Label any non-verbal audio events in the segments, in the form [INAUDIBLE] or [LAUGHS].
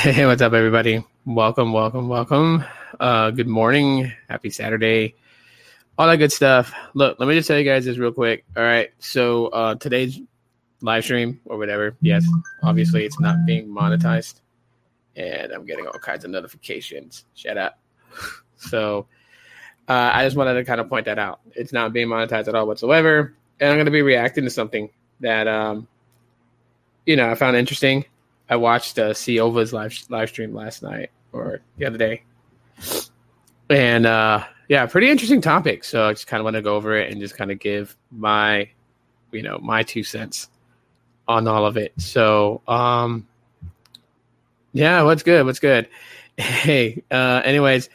[LAUGHS] Hey, what's up, everybody? Welcome, welcome, welcome. Uh, good morning. Happy Saturday. All that good stuff. Look, let me just tell you guys this real quick. All right. So, uh, today's live stream or whatever, yes, obviously it's not being monetized. And I'm getting all kinds of notifications. Shut up. [LAUGHS] So, uh, I just wanted to kind of point that out. It's not being monetized at all whatsoever. And I'm going to be reacting to something that, um, you know, I found interesting I watched uh, Siova's live live stream last night or the other day, and uh, yeah, pretty interesting topic. So I just kind of want to go over it and just kind of give my, you know, my two cents on all of it. So, um, yeah, what's good? What's good? [LAUGHS] Hey, uh, anyways,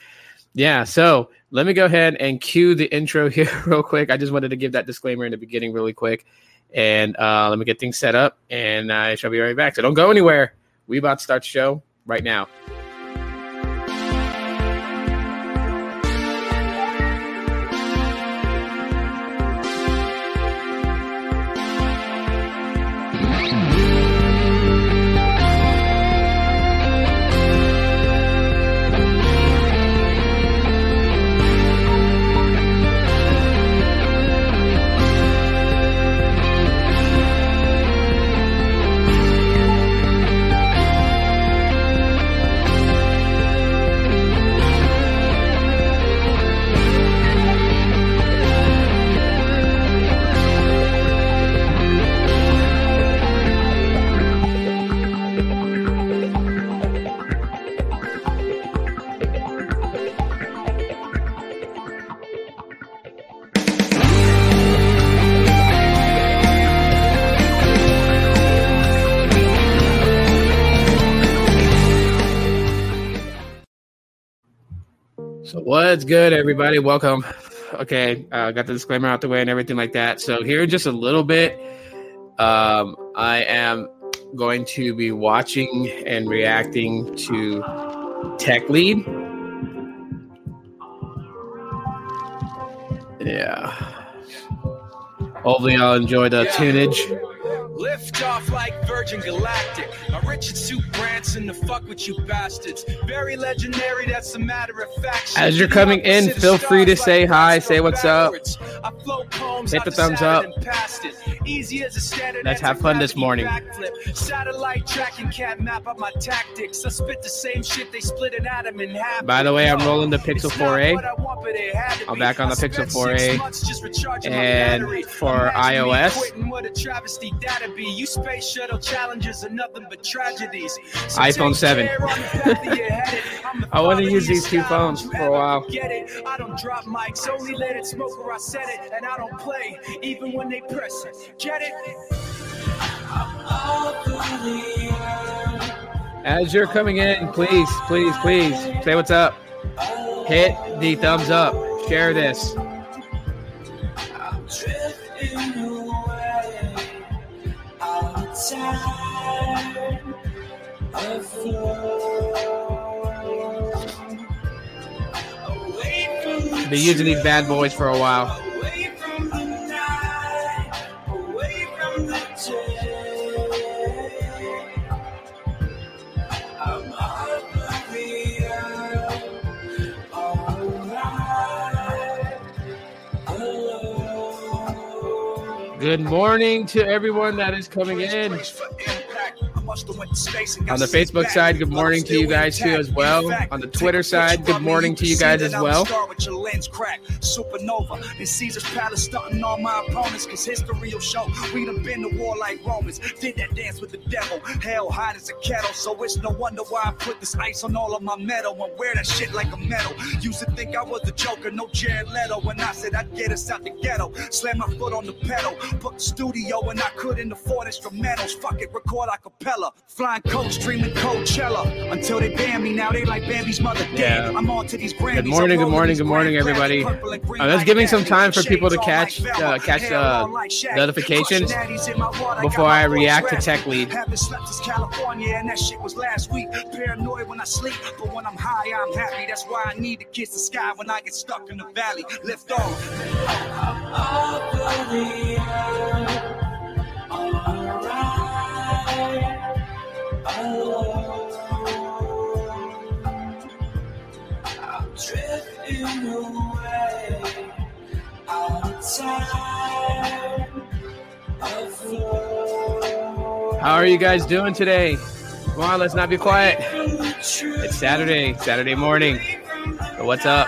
yeah. So let me go ahead and cue the intro [LAUGHS] here real quick. I just wanted to give that disclaimer in the beginning really quick. And uh, let me get things set up, and I shall be right back. So don't go anywhere. We about to start the show right now. What's good, everybody? Welcome. Okay, uh, got the disclaimer out the way and everything like that. So here in just a little bit, um, I am going to be watching and reacting to Tech Lead. Yeah. Hopefully, I'll enjoy the tunage. Lift off like Virgin Galactic. A Richard Soup Branson to fuck with you bastards. Very legendary, that's a matter of fact. As you're coming in, feel free to say hi, say what's up. Hit the thumbs up. Let's have fun this morning. Satellite tracking cat map up my tactics. I spit the same shit they split an atom in half. By the way, I'm rolling the Pixel 4a. I'm back on the Pixel 4a. And for iOS, be. You space shuttle challenges are nothing but tragedies. So iPhone 7. [LAUGHS] I want to use these two phones for a while. Get it? I don't drop mics, only let it smoke or I said it, and I don't play even when they press it. Get it? As you're coming in, please, please, please say what's up. Hit the thumbs up. Share this. Been using these bad boys for a while. Good morning to everyone that is coming in. On the Facebook side, good morning to you guys too as well. On the Twitter side, good morning to you guys as well. Supernova in Caesar's palace, stunting all my opponents, cause history will show we done been to war like Romans. Did that dance with the devil, hell hot as a kettle. So it's no wonder why I put this ice on all of my metal and wear that shit like a medal. Used to think I was the Joker, no Jared Leto. When I said I'd get us out the ghetto, slam my foot on the pedal, booked the studio and I couldn't afford instrumentals. Fuck it, record a cappella. Flying coach, dreaming Coachella. Until they ban me, now they like Bambi's mother dead. Yeah. I'm on to these Grammys. Good morning, good morning, good morning, everybody. claps, purple and green Uh, that's giving some time for people to catch like uh, catch hair uh, on like Shaq. notifications Crushing addies in my water, before I react to. Tech Lead. Haven't slept since California, and that shit was last week. Paranoid when I sleep, but when I'm high, I'm happy. That's why I need to kiss the sky when I get stuck in the valley. Lift off. How are you guys doing today? Come on, let's not be quiet. It's Saturday, Saturday morning. So what's up?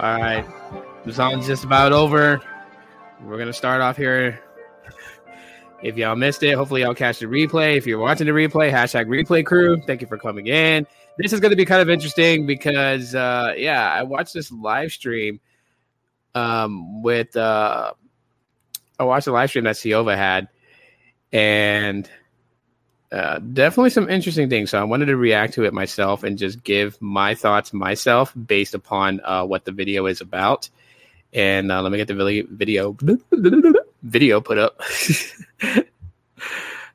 All right. The song's just about over. We're going to start off here. If y'all missed it, hopefully y'all catch the replay. If you're watching the replay, hashtag replay crew. Thank you for coming in. This is going to be kind of interesting because, uh, yeah, I watched this live stream um, with, uh, I watched the live stream that Siova had, and uh, definitely some interesting things. So I wanted to react to it myself and just give my thoughts myself based upon uh, what the video is about. And uh, let me get the video video put up. [LAUGHS]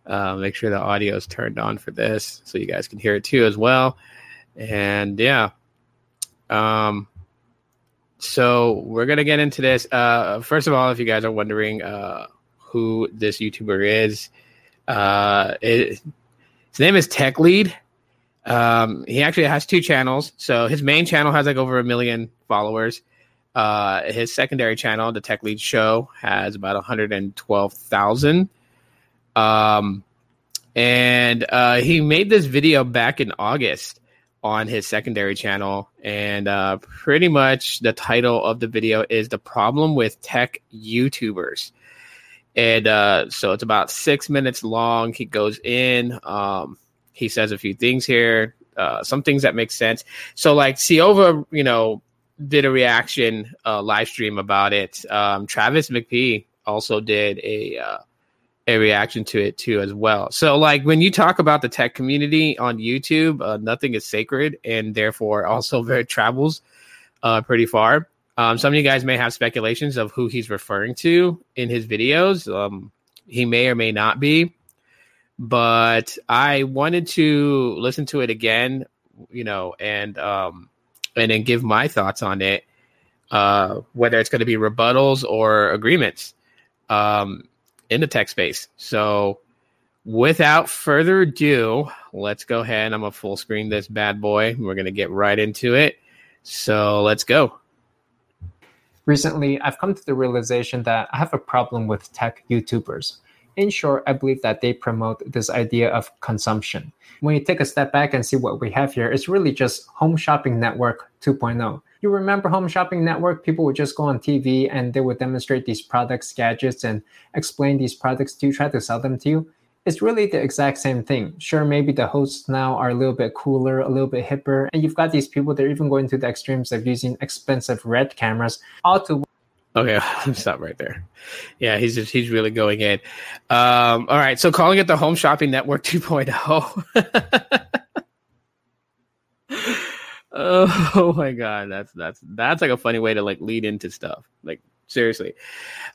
Uh, make sure the audio is turned on for this so you guys can hear it too as well. And yeah, um, so we're gonna get into this. Uh, first of all, if you guys are wondering who this YouTuber is, uh, it, his name is Tech Lead. Um, he actually has two channels. So his main channel has like over a million followers. Uh, his secondary channel, the Tech Lead Show, has about 112,000. Um, and uh, he made this video back in August on his secondary channel. And uh, pretty much the title of the video is The Problem with Tech YouTubers and uh, so it's about six minutes long. He goes in, um, he says a few things here, uh, some things that make sense. So like Siova, you know, did a reaction uh, live stream about it. Um, Travis McPee also did a uh, a reaction to it too as well. So like when you talk about the tech community on YouTube, uh, nothing is sacred, and therefore also [LAUGHS] very travels uh, pretty far. Um, some of you guys may have speculations of who he's referring to in his videos. Um, he may or may not be, but I wanted to listen to it again, you know, and um, and then give my thoughts on it, uh, whether it's going to be rebuttals or agreements um, in the tech space. So, without further ado, let's go ahead. I'm gonna full screen this bad boy. We're gonna get right into it. So let's go. Recently, I've come to the realization that I have a problem with tech YouTubers. In short, I believe that they promote this idea of consumption. When you take a step back and see what we have here, it's really just Home Shopping Network 2.0. You remember Home Shopping Network? People would just go on TV and they would demonstrate these products, gadgets, and explain these products to you, try to sell them to you it's really the exact same thing. Sure, maybe the hosts now are a little bit cooler, a little bit hipper, and you've got these people that are even going to the extremes of using expensive red cameras, all to Okay, [LAUGHS] stop right there. Yeah, he's just he's really going in. Um, all right, so calling it the Home Shopping Network [LAUGHS] 2.0. [LAUGHS] oh my god, that's that's that's like a funny way to like lead into stuff. Like seriously.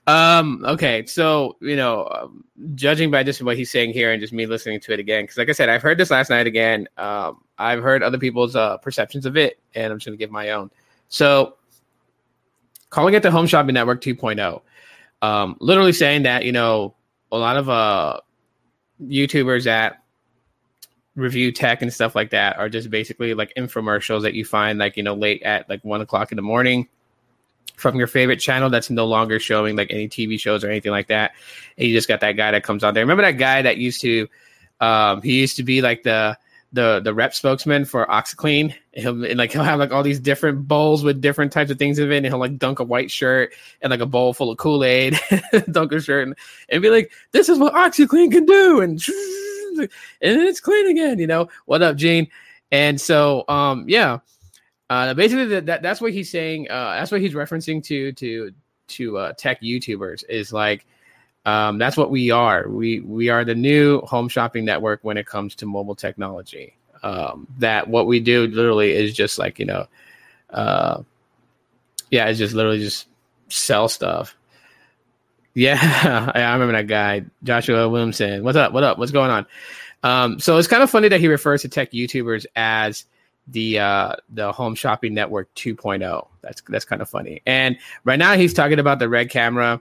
Um, okay, so you know, um, judging by just what he's saying here and just me listening to it again, because like I said, I've heard this last night again. Um, I've heard other people's uh, perceptions of it, and I'm just gonna give my own. So, calling it the Home Shopping Network 2.0, um, literally saying that you know a lot of uh YouTubers that review tech and stuff like that are just basically like infomercials that you find like you know late at like one o'clock in the morning from your favorite channel that's no longer showing like any TV shows or anything like that. And you just got that guy that comes on there. Remember that guy that used to um he used to be like the the the rep spokesman for OxiClean. And he'll and like he'll have like all these different bowls with different types of things in it, and he'll like dunk a white shirt and like a bowl full of Kool Aid, [LAUGHS] dunk a shirt, and, and be like, "This is what OxiClean can do," and [LAUGHS] and it's clean again. You know what up, Gene? And so, um, yeah, uh, basically, that, that that's what he's saying. Uh, that's what he's referencing to to to uh, tech YouTubers is like um, that's what we are. We we are the new home shopping network when it comes to mobile technology. Um, that what we do literally is just like you know, uh, yeah, it's just literally just sell stuff. [LAUGHS] Yeah, I remember that guy, Joshua Williamson. What's up? What up? What's going on? Um, so it's kind of funny that he refers to tech YouTubers as the uh, the home shopping network 2.0. That's that's kind of funny. And right now he's talking about the red camera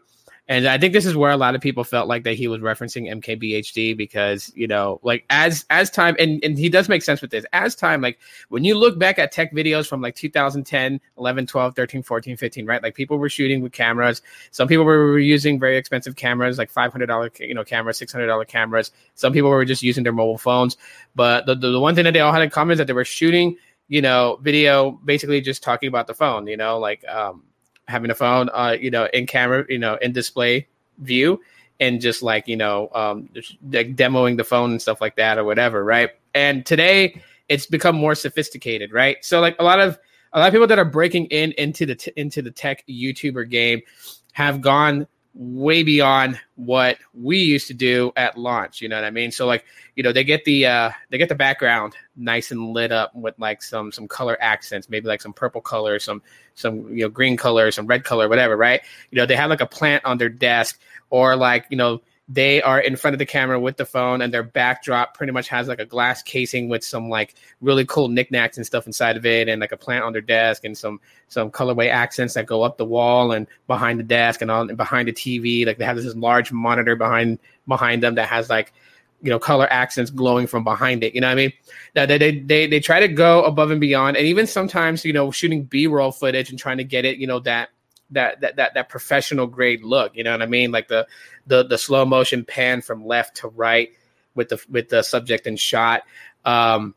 and I think this is where a lot of people felt like that he was referencing MKBHD because, you know, like as as time and, and he does make sense with this. As time, like when you look back at tech videos from like 2010, 11, 12, 13, 14, 15, right? Like people were shooting with cameras. Some people were using very expensive cameras, like $500, you know, cameras, $600 cameras. Some people were just using their mobile phones. But the, the, the one thing that they all had in common is that they were shooting, you know, video basically just talking about the phone, you know, like um having a phone, uh, you know, in camera, you know, in display view, and just like you know, um, like demoing the phone and stuff like that or whatever, right? And today it's become more sophisticated, right? So like a lot of a lot of people that are breaking in into the t- into the tech YouTuber game have gone way beyond what we used to do at launch. You know what I mean? So like, you know, they get the uh they get the background nice and lit up with like some some color accents, maybe like some purple color, some some you know green color, some red color, whatever, right? You know, they have like a plant on their desk or like, you know, they are in front of the camera with the phone and their backdrop pretty much has like a glass casing with some like really cool knickknacks and stuff inside of it and like a plant on their desk and some some colorway accents that go up the wall and behind the desk and on and behind the TV like they have this large monitor behind behind them that has like you know color accents glowing from behind it you know what i mean? That they, they they they try to go above and beyond and even sometimes you know shooting b-roll footage and trying to get it you know that that that that, that professional grade look you know what i mean like the the the slow motion pan from left to right with the with the subject and shot. Um,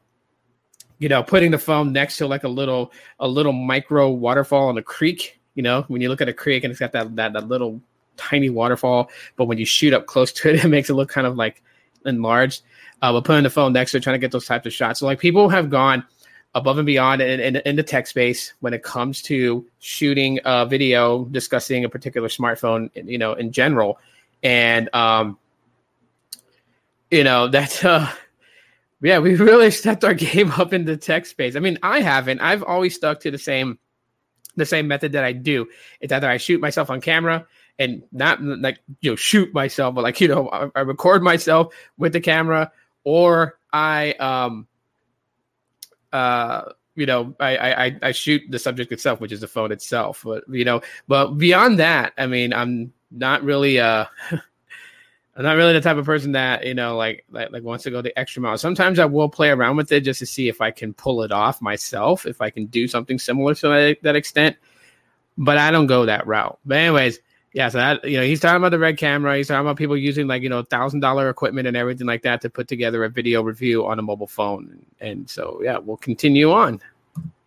you know, putting the phone next to like a little a little micro waterfall on a creek. You know, when you look at a creek and it's got that that, that little tiny waterfall, but when you shoot up close [LAUGHS] to it, it makes it look kind of like enlarged. Uh, but putting the phone next to it, trying to get those types of shots. So like people have gone above and beyond in, in, in, the tech space when it comes to shooting a video discussing a particular smartphone you know in general and um, you know [LAUGHS] that's uh, yeah, we really [LAUGHS] stepped our game up in the tech space. I mean, I haven't. I've always stuck to the same the same method that I do. It's either I shoot myself on camera and not like you know shoot myself, but like you know I, I record myself with the camera, or I um uh you know I, I I shoot the subject itself, which is the phone itself. But you know, but beyond that, I mean, I'm not really uh [LAUGHS] I'm not really the type of person that you know like, like like wants to go the extra mile. Sometimes I will play around with it just to see if I can pull it off myself, if I can do something similar to that, that extent. But I don't go that route. But anyways, yeah. So that you know he's talking about the red camera. He's talking about people using like you know thousand dollar equipment and everything like that to put together a video review on a mobile phone. And so yeah, we'll continue on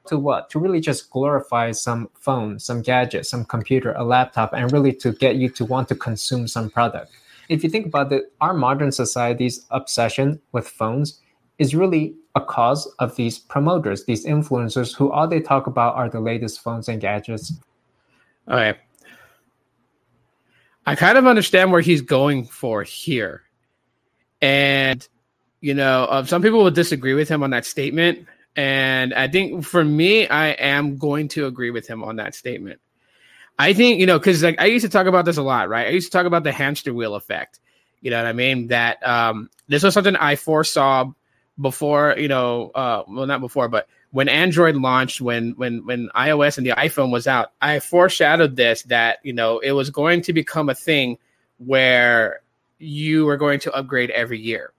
to what? To really just glorify some phone, some gadget, some computer, a laptop, and really to get you to want to consume some product. If you think about it, our modern society's obsession with phones is really a cause of these promoters, these influencers who all they talk about are the latest phones and gadgets. Okay. I kind of understand where he's going for here. And, you know, uh, some people will disagree with him on that statement and I think for me, I am going to agree with him on that statement. I think, you know, because like I used to talk about this a lot, right? I used to talk about the hamster wheel effect. You know what I mean? That um, this was something I foresaw before, you know, uh, well, not before, but when Android launched, when when when iOS and the iPhone was out, I foreshadowed this that you know it was going to become a thing where you were going to upgrade every year.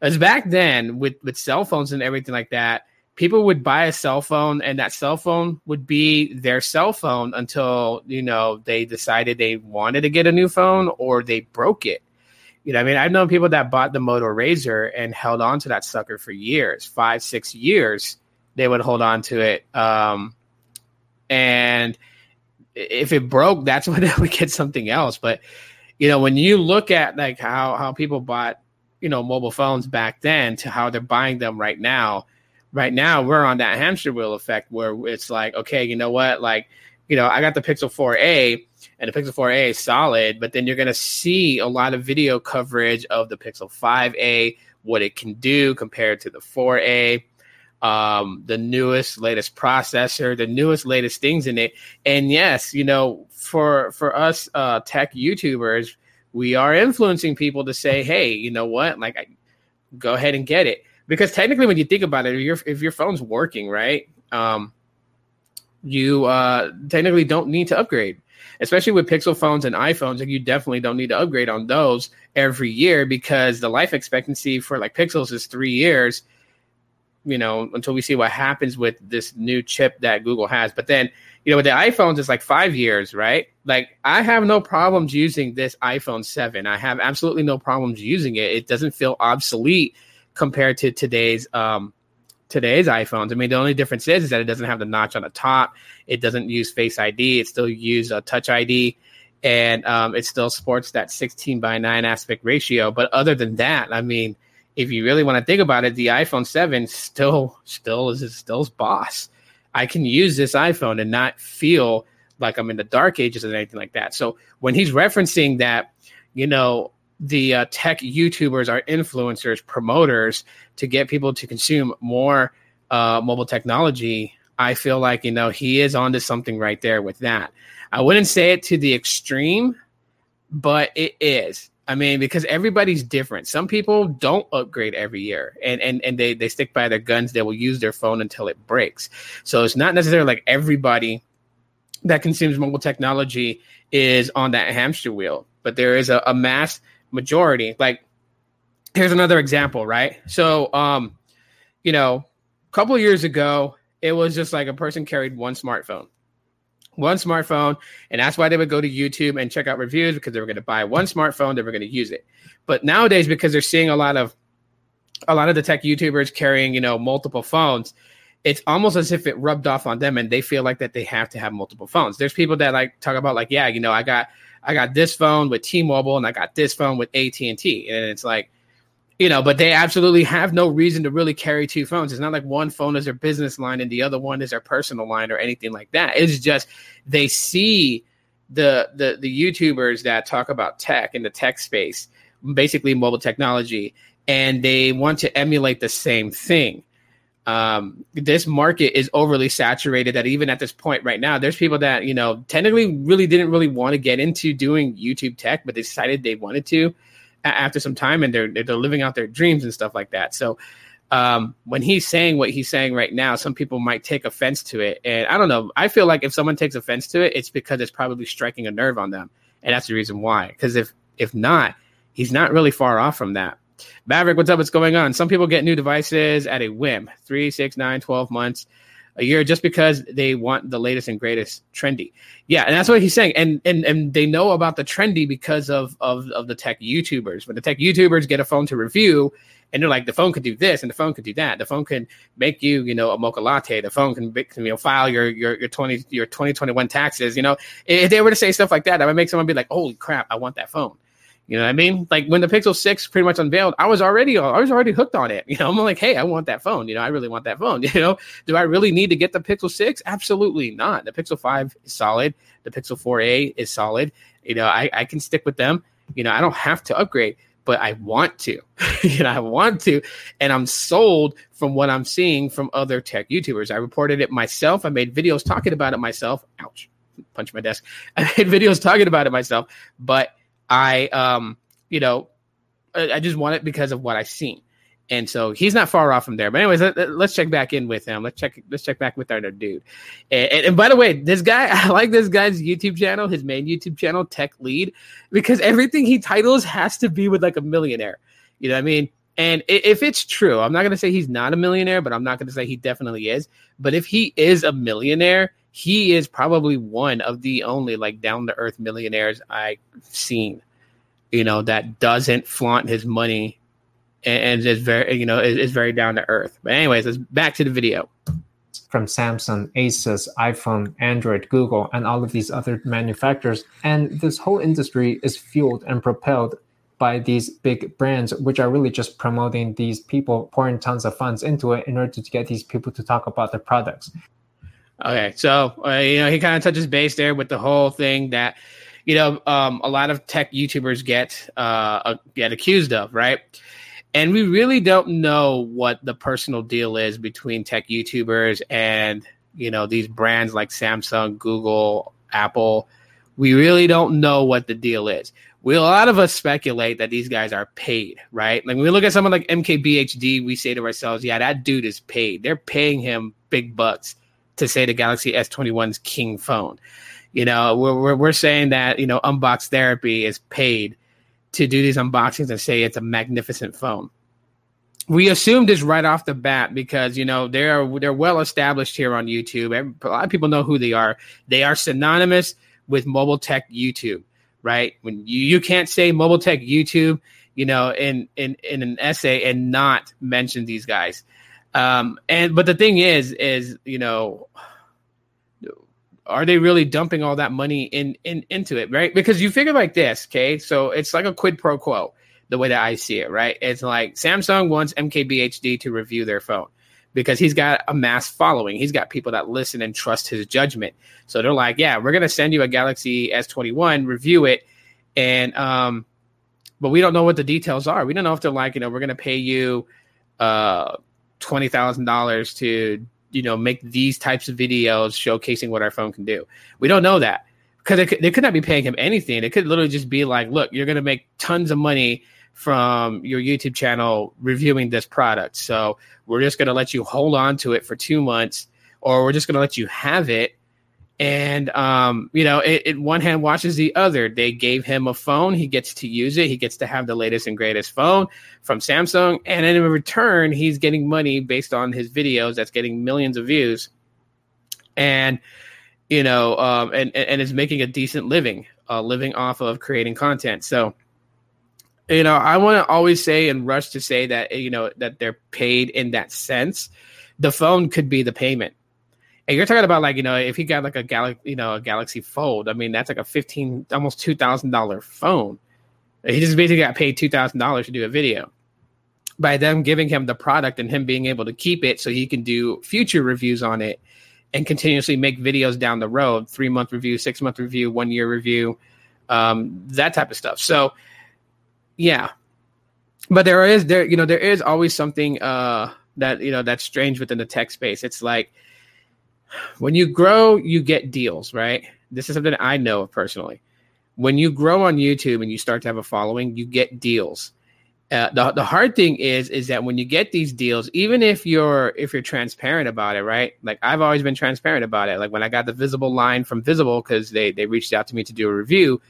As back then with with cell phones and everything like that, people would buy a cell phone and that cell phone would be their cell phone until you know they decided they wanted to get a new phone or they broke it you know i mean i've known people that bought the moto razr and held on to that sucker for years five six years they would hold on to it. Um, and if it broke that's [LAUGHS] when they would get something else. But you know when you look at like how how people bought you know mobile phones back then to how they're buying them right now right now we're on that hamster wheel effect where it's like, okay, you know what? Like, you know, I got the Pixel 4a and the Pixel 4a is solid, but then you're going to see a lot of video coverage of the Pixel 5a, what it can do compared to the 4a, um, the newest, latest processor, the newest, latest things in it. And yes, you know, for for us uh, tech YouTubers, we are influencing people to say, hey, you know what? Like, I, go ahead and get it because technically, when you think about it, if your if your phone's working right, um, you uh, technically don't need to upgrade. Especially with Pixel phones and iPhones, like you definitely don't need to upgrade on those every year because the life expectancy for like Pixels is three years. You know, until we see what happens with this new chip that Google has. But then, you know, with the iPhones, it's like five years, right? Like I have no problems using this iPhone 7. I have absolutely no problems using it. It doesn't feel obsolete compared to today's um, today's iPhones. I mean, the only difference is, is that it doesn't have the notch on the top. It doesn't use Face ID. It still uses a Touch ID, and um, it still supports that 16 by 9 aspect ratio. But other than that, I mean, if you really want to think about it, the iPhone 7 still still is still boss. I can use this iPhone and not feel like I'm in the dark ages or anything like that. So when he's referencing that, you know, the uh, tech YouTubers are influencers, promoters to get people to consume more uh, mobile technology. I feel like you know he is onto something right there with that. I wouldn't say it to the extreme, but it is. I mean, because everybody's different. Some people don't upgrade every year and, and, and they, they stick by their guns. They will use their phone until it breaks. So it's not necessarily like everybody that consumes mobile technology is on that hamster wheel, but there is a, a mass majority. Like, here's another example, right? So, um, you know, a couple years ago, it was just like a person carried one smartphone, one smartphone, and that's why they would go to YouTube and check out reviews because they were going to buy one smartphone, they were going to use it. But nowadays, because they're seeing a lot of a lot of the tech YouTubers carrying, you know, multiple phones, it's almost as if it rubbed off on them and they feel like that they have to have multiple phones. There's people that like talk about like, yeah, you know, I got I got this phone with T-Mobile and I got this phone with AT&T. And it's like, you know, but they absolutely have no reason to really carry two phones. It's not like one phone is their business line and the other one is their personal line or anything like that. It's just they see the the the YouTubers that talk about tech in the tech space, basically mobile technology, and they want to emulate the same thing um, this market is overly saturated that even at this point right now, there's people that, you know, technically really didn't really want to get into doing YouTube tech, but they decided they wanted to after some time and they're, they're living out their dreams and stuff like that. So, um, when he's saying what he's saying right now, some people might take offense to it. And I don't know. I feel like if someone takes offense to it, it's because it's probably striking a nerve on them. And that's the reason why. Because if, if not, he's not really far off from that. Maverick, what's up? What's going on? Some people get new devices at a whim three, six, nine, 12 months, a year, just because they want the latest and greatest trendy. Yeah, and that's what he's saying. And and and they know about the trendy because of of, of the tech YouTubers. When the tech YouTubers get a phone to review, and they're like, the phone could do this and the phone could do that. The phone can make you, you know, a mocha latte. The phone can, you know, file your your your twenty your twenty twenty one taxes. You know, if they were to say stuff like that, that would make someone be like, holy crap, I want that phone. You know what I mean? Like when the Pixel 6 pretty much unveiled, I was already I was already hooked on it. [LAUGHS] You know, I'm like, hey, I want that phone. You know, I really want that phone. [LAUGHS] You know, do I really need to get the Pixel 6? Absolutely not. The Pixel 5 is solid. The Pixel 4a is solid. You know, I, I can stick with them. You know, I don't have to upgrade, but I want to. [LAUGHS] you know, I want to. And I'm sold from what I'm seeing from other tech YouTubers. I reported it myself. I made videos talking about it myself. Ouch. Punch my desk. I made videos talking about it myself, but I, um, you know, I, I just want it because of what I've seen. And so he's not far off from there. But anyways, let, us check back in with him. Let's check. Let's check back with our dude. And, and, and, by the way, this guy, [LAUGHS] I like this guy's YouTube channel, his main YouTube channel, Tech Lead, because everything he titles has to be with like a millionaire. You know what I mean? And if it's true, I'm not going to say he's not a millionaire, but I'm not going to say he definitely is. But if he is a millionaire, he is probably one of the only like down to earth millionaires I've seen, you know, that doesn't flaunt his money and, and is very, you know, is, is very down to earth. But anyways, let's back to the video. From Samsung, Asus, iPhone, Android, Google, and all of these other manufacturers. And this whole industry is fueled and propelled by these big brands, which are really just promoting these people, pouring tons of funds into it in order to get these people to talk about their products. Okay, so uh, you know he kind of touches base there with the whole thing that you know um, a lot of tech YouTubers get uh, get accused of, right? And we really don't know what the personal deal is between tech YouTubers and you know these brands like Samsung, Google, Apple. We really don't know what the deal is. We a lot of us speculate that these guys are paid, right? Like when we look at someone like MKBHD, we say to ourselves, "Yeah, that dude is paid. They're paying him big bucks to say the Galaxy S21's king phone." You know, we're, we're, saying that you know, Unbox Therapy is paid to do these unboxings and say it's a magnificent phone we assumed this right off the bat because you know they're they're well established here on YouTube. A lot of people know who they are. They are synonymous with mobile tech YouTube, right? When you, you can't say mobile tech YouTube, you know, in in in an essay and not mention these guys. Um, and but the thing is, is you know, are they really dumping all that money in in into it, right? Because you figure like this, okay? So it's like a quid pro quo the way that I see it, right? It's like Samsung wants MKBHD to review their phone because he's got a mass following. He's got people that listen and trust his judgment. So they're like, yeah, we're to send you a Galaxy S21, review it. And, um, but we don't know what the details are. We don't know if they're like, you know, we're to pay you, uh, $20,000 to, you know, make these types of videos showcasing what our phone can do. We don't know that because they, they could not be paying him anything. It could literally just be like, look, you're going to make tons of money from your YouTube channel reviewing this product. So we're just going to let you hold on to it for two months, or we're just going to let you have it. And um, you know, it, it, one hand washes the other. They gave him a phone; he gets to use it. He gets to have the latest and greatest phone from Samsung, and in return, he's getting money based on his videos. That's getting millions of views, and you know, um, and and is making a decent living, uh, living off of creating content. So you know, I want to always say and rush to say that you know that they're paid in that sense. The phone could be the payment. And you're talking about like you know if he got like a galaxy you know a Galaxy Fold, I mean that's like a fifteen almost two thousand dollar phone. He just basically got paid two thousand dollars to do a video. By them giving him the product and him being able to keep it so he can do future reviews on it and continuously make videos down the road, three month review, six month review, one year review, um, that type of stuff. So yeah, but there is there you know there is always something uh that you know that's strange within the tech space. It's like when you grow, you get deals, right? This is something I know personally. When you grow on YouTube and you start to have a following, you get deals. Uh, the the hard thing is is that when you get these deals, even if you're if you're transparent about it, right? Like I've always been transparent about it. Like when I got the visible line from Visible because they they reached out to me to do a review,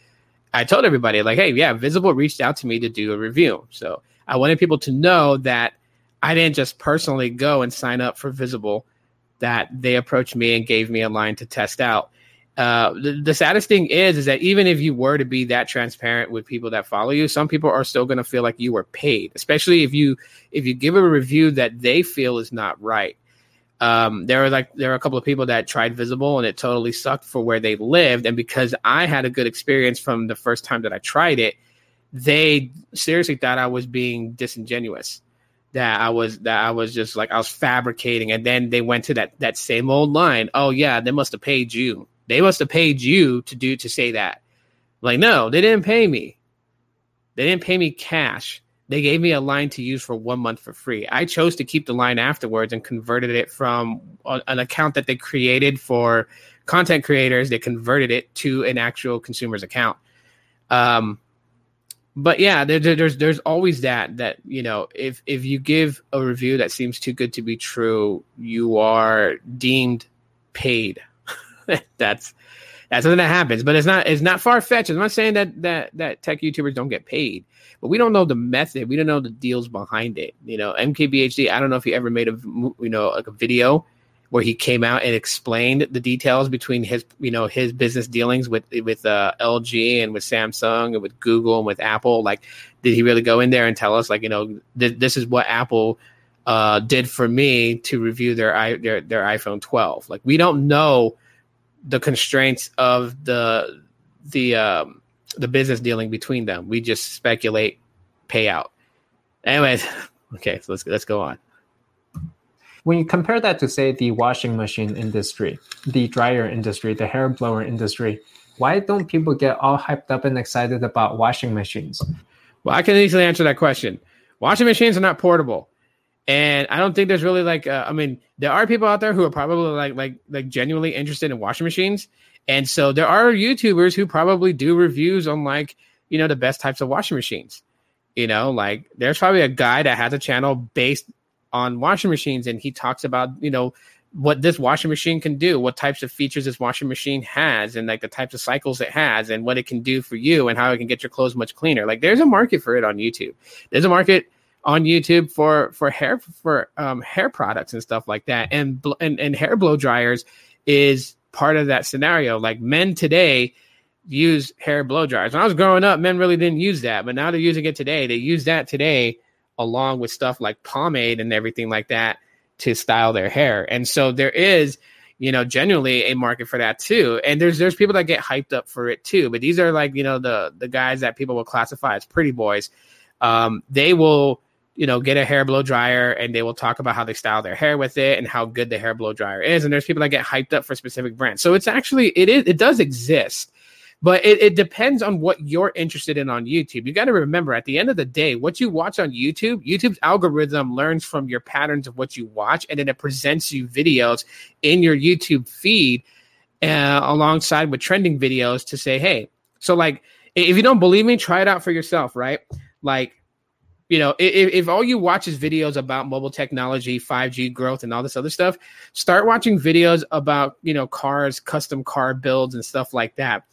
I told everybody like, hey, yeah, Visible reached out to me to do a review. So I wanted people to know that I didn't just personally go and sign up for Visible, that they approached me and gave me a line to test out. Uh, the, the, saddest thing is, is that even if you were to be that transparent with people that follow you, some people are still going to feel like you were paid, especially if you if you give a review that they feel is not right um, there were like there were a couple of people that tried Visible and it totally sucked for where they lived. And because I had a good experience from the first time that I tried it, they seriously thought I was being disingenuous. That I was that I was just like I was fabricating. And then they went to that that same old line. Oh yeah, they must have paid you. They must have paid you to do to say that. Like no, they didn't pay me. They didn't pay me cash they gave me a line to use for one month for free. I chose to keep the line afterwards and converted it from an account that they created for content creators. They converted it to an actual consumer's account. Um, but yeah, there, there, there's there's always that that you know if if you give a review that seems too good to be true, you are deemed paid. [LAUGHS] that's that's something that happens, but it's not it's not far fetched. I'm not saying that that that tech YouTubers don't get paid but we don't know the method. We don't know the deals behind it. You know, MKBHD. I don't know if he ever made a you know like a video where he came out and explained the details between his you know his business dealings with with uh, LG and with Samsung and with Google and with Apple. Like, did he really go in there and tell us like you know th- this is what Apple uh, did for me to review their, their their iPhone 12? Like, we don't know the constraints of the the um, the business dealing between them. We just speculate payout. Anyways, [LAUGHS] okay, so let's let's go on. When you compare that to say the washing machine industry, the dryer industry, the hair blower industry, why don't people get all hyped up and excited about washing machines? Well, I can easily answer that question. Washing machines are not portable. And I don't think there's really like uh, I mean there are people out there who are probably like like like genuinely interested in washing machines, and so there are YouTubers who probably do reviews on like you know the best types of washing machines. You know, like there's probably a guy that has a channel based on washing machines, and he talks about you know what this washing machine can do, what types of features this washing machine has, and like the types of cycles it has, and what it can do for you, and how it can get your clothes much cleaner. Like there's a market for it on YouTube. There's a market on YouTube for for hair for um, hair products and stuff like that, and and and hair blow dryers is part of that scenario. Like men today use hair blow dryers. When I was growing up, men really didn't use that, but now they're using it today. They use that today along with stuff like pomade and everything like that to style their hair. And so there is, you know, genuinely a market for that too. And there's there's people that get hyped up for it too. But these are like, you know, the the guys that people will classify as pretty boys. Um, they will, you know, get a hair blow dryer and they will talk about how they style their hair with it and how good the hair blow dryer is. And there's people that get hyped up for specific brands. So it's actually it is it does exist but it, it depends on what you're interested in on YouTube. You got to remember at the end of the day, what you watch on YouTube, YouTube's algorithm learns from your patterns of what you watch, and then it presents you videos in your YouTube feed uh, alongside with trending videos to say, hey, so like if you don't believe me, try it out for yourself, right? Like, you know, if, if all you watch is videos about mobile technology, 5G growth, and all this other stuff, start watching videos about, you know, cars, custom car builds, and stuff like that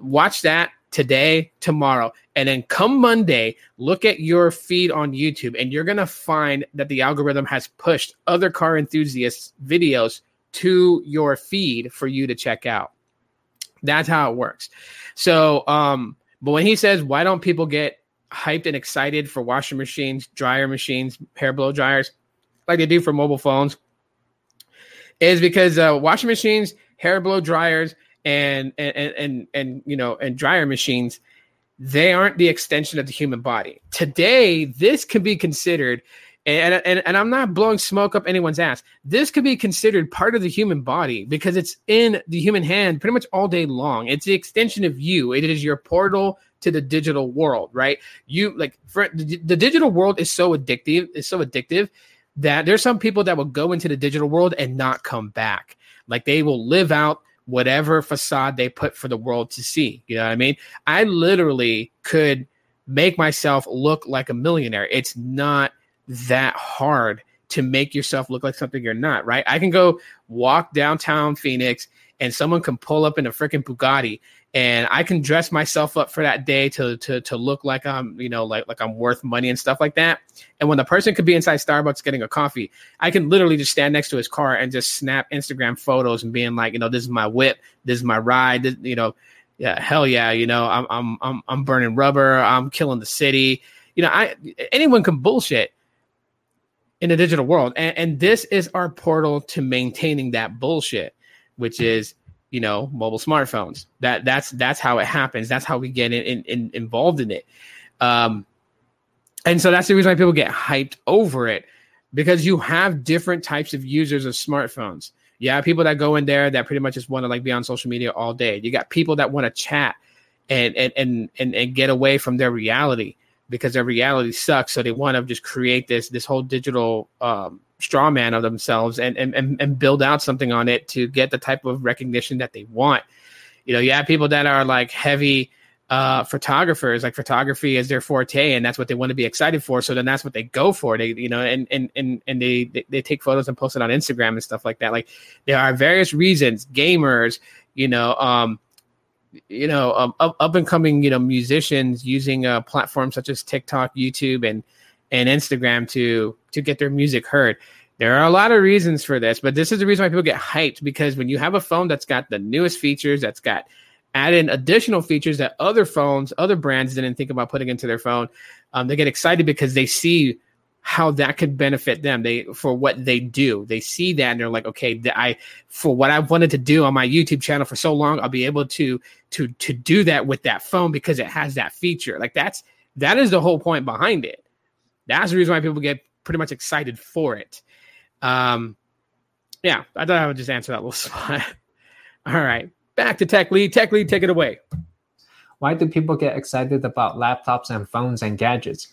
watch that today, tomorrow, and then come Monday, look at your feed on YouTube, and you're gonna find that the algorithm has pushed other car enthusiasts' videos to your feed for you to check out. That's how it works. So, um, but when he says, why don't people get hyped and excited for washing machines, dryer machines, hair blow dryers, like they do for mobile phones, is because uh, washing machines, hair blow dryers, and and and and you know and dryer machines they aren't the extension of the human body. Today this can be considered and, and and i'm not blowing smoke up anyone's ass. This could be considered part of the human body because it's in the human hand pretty much all day long. It's the extension of you. It is your portal to the digital world right? You like for the, the digital world is so addictive it's so addictive that there's some people that will go into the digital world and not come back. Like they will live out whatever facade they put for the world to see. You know what I mean? I literally could make myself look like a millionaire. It's not that hard to make yourself look like something you're not, right? I can go walk downtown Phoenix and someone can pull up in a freaking Bugatti and I can dress myself up for that day to to to look like I'm you know like like I'm worth money and stuff like that. And when the person could be inside Starbucks getting a coffee, I can literally just stand next to his car and just snap Instagram photos and being like, you know, this is my whip, this is my ride, this, you know, yeah, hell yeah, you know, I'm I'm I'm I'm burning rubber, I'm killing the city. You know, I anyone can bullshit in the digital world, and, and this is our portal to maintaining that bullshit, which is you know mobile smartphones. That that's that's how it happens. That's how we get in, in, in, involved in it. Um and so that's the reason why people get hyped over it because you have different types of users of smartphones. You have people that go in there that pretty much just want to like be on social media all day. You got people that want to chat and and and and, and get away from their reality because their reality sucks. So they want to just create this this whole digital um straw man of themselves and, and and and build out something on it to get the type of recognition that they want. You know, you have people that are like heavy uh, photographers, like photography is their forte, and that's what they want to be excited for. So then that's what they go for. They, you know, and and and and they they, take photos and post it on Instagram and stuff like that. Like there are various reasons. Gamers, you know, um, you know, um, up, up and coming, you know, musicians using uh, platforms such as TikTok, YouTube, and and Instagram to to get their music heard. There are a lot of reasons for this, but this is the reason why people get hyped because when you have a phone that's got the newest features, that's got added additional features that other phones, other brands didn't think about putting into their phone, um, they get excited because they see how that could benefit them. They for what they do they see that and they're like okay i for what i've wanted to do on my youtube channel for so long i'll be able to to to do that with that phone because it has that feature. Like that's that is the whole point behind it. That's the reason why people get pretty much excited for it. Um, yeah, I thought I would just answer that little [LAUGHS] spot. All right, back to Tech Lead. Tech Lead, take it away. Why do people get excited about laptops and phones and gadgets?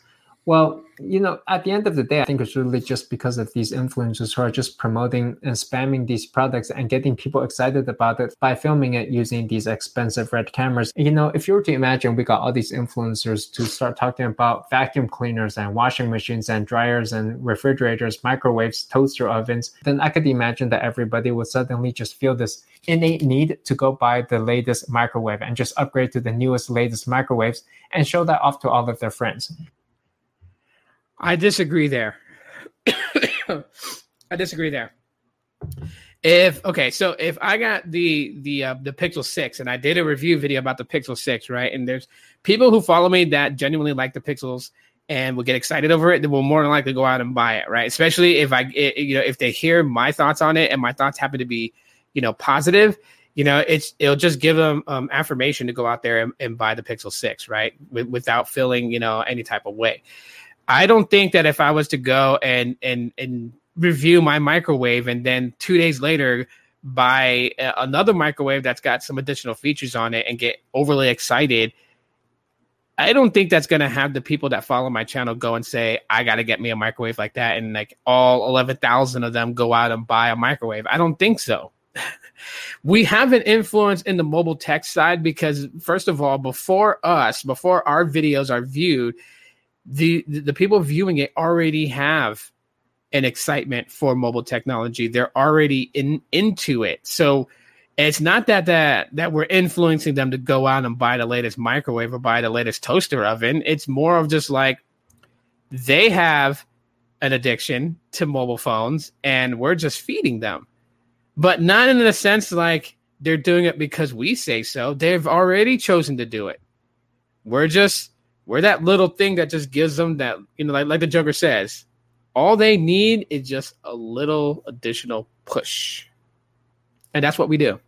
Well, you know, at the end of the day, I think it's really just because of these influencers who are just promoting and spamming these products and getting people excited about it by filming it using these expensive red cameras. You know, if you were to imagine we got all these influencers to start talking about vacuum cleaners and washing machines and dryers and refrigerators, microwaves, toaster ovens, then I could imagine that everybody would suddenly just feel this innate need to go buy the latest microwave and just upgrade to the newest, latest microwaves and show that off to all of their friends. I disagree there. [COUGHS] I disagree there. If okay, so if I got the the uh, the Pixel Six and I did a review video about the Pixel Six, right? And there's people who follow me that genuinely like the Pixels and will get excited over it, they will more than likely go out and buy it, right? Especially if I, it, you know, if they hear my thoughts on it and my thoughts happen to be, you know, positive, you know, it's it'll just give them um, affirmation to go out there and, and buy the Pixel Six, right? With, without feeling, you know, any type of way. I don't think that if I was to go and and and review my microwave and then two days later buy uh, another microwave that's got some additional features on it and get overly excited, I don't think that's going to have the people that follow my channel go and say, I got to get me a microwave like that. And like all 11,000 of them go out and buy a microwave. I don't think so. [LAUGHS] we have an influence in the mobile tech side because, first of all, before us, before our videos are viewed, the the people viewing it already have an excitement for mobile technology. They're already in into it. So it's not that that that we're influencing them to go out and buy the latest microwave or buy the latest toaster oven. It's more of just like they have an addiction to mobile phones and we're just feeding them. But not in the sense like they're doing it because we say so. They've already chosen to do it. We're just we're that little thing that just gives them that, you know, like, like the Joker says, all they need is just a little additional push. And that's what we do.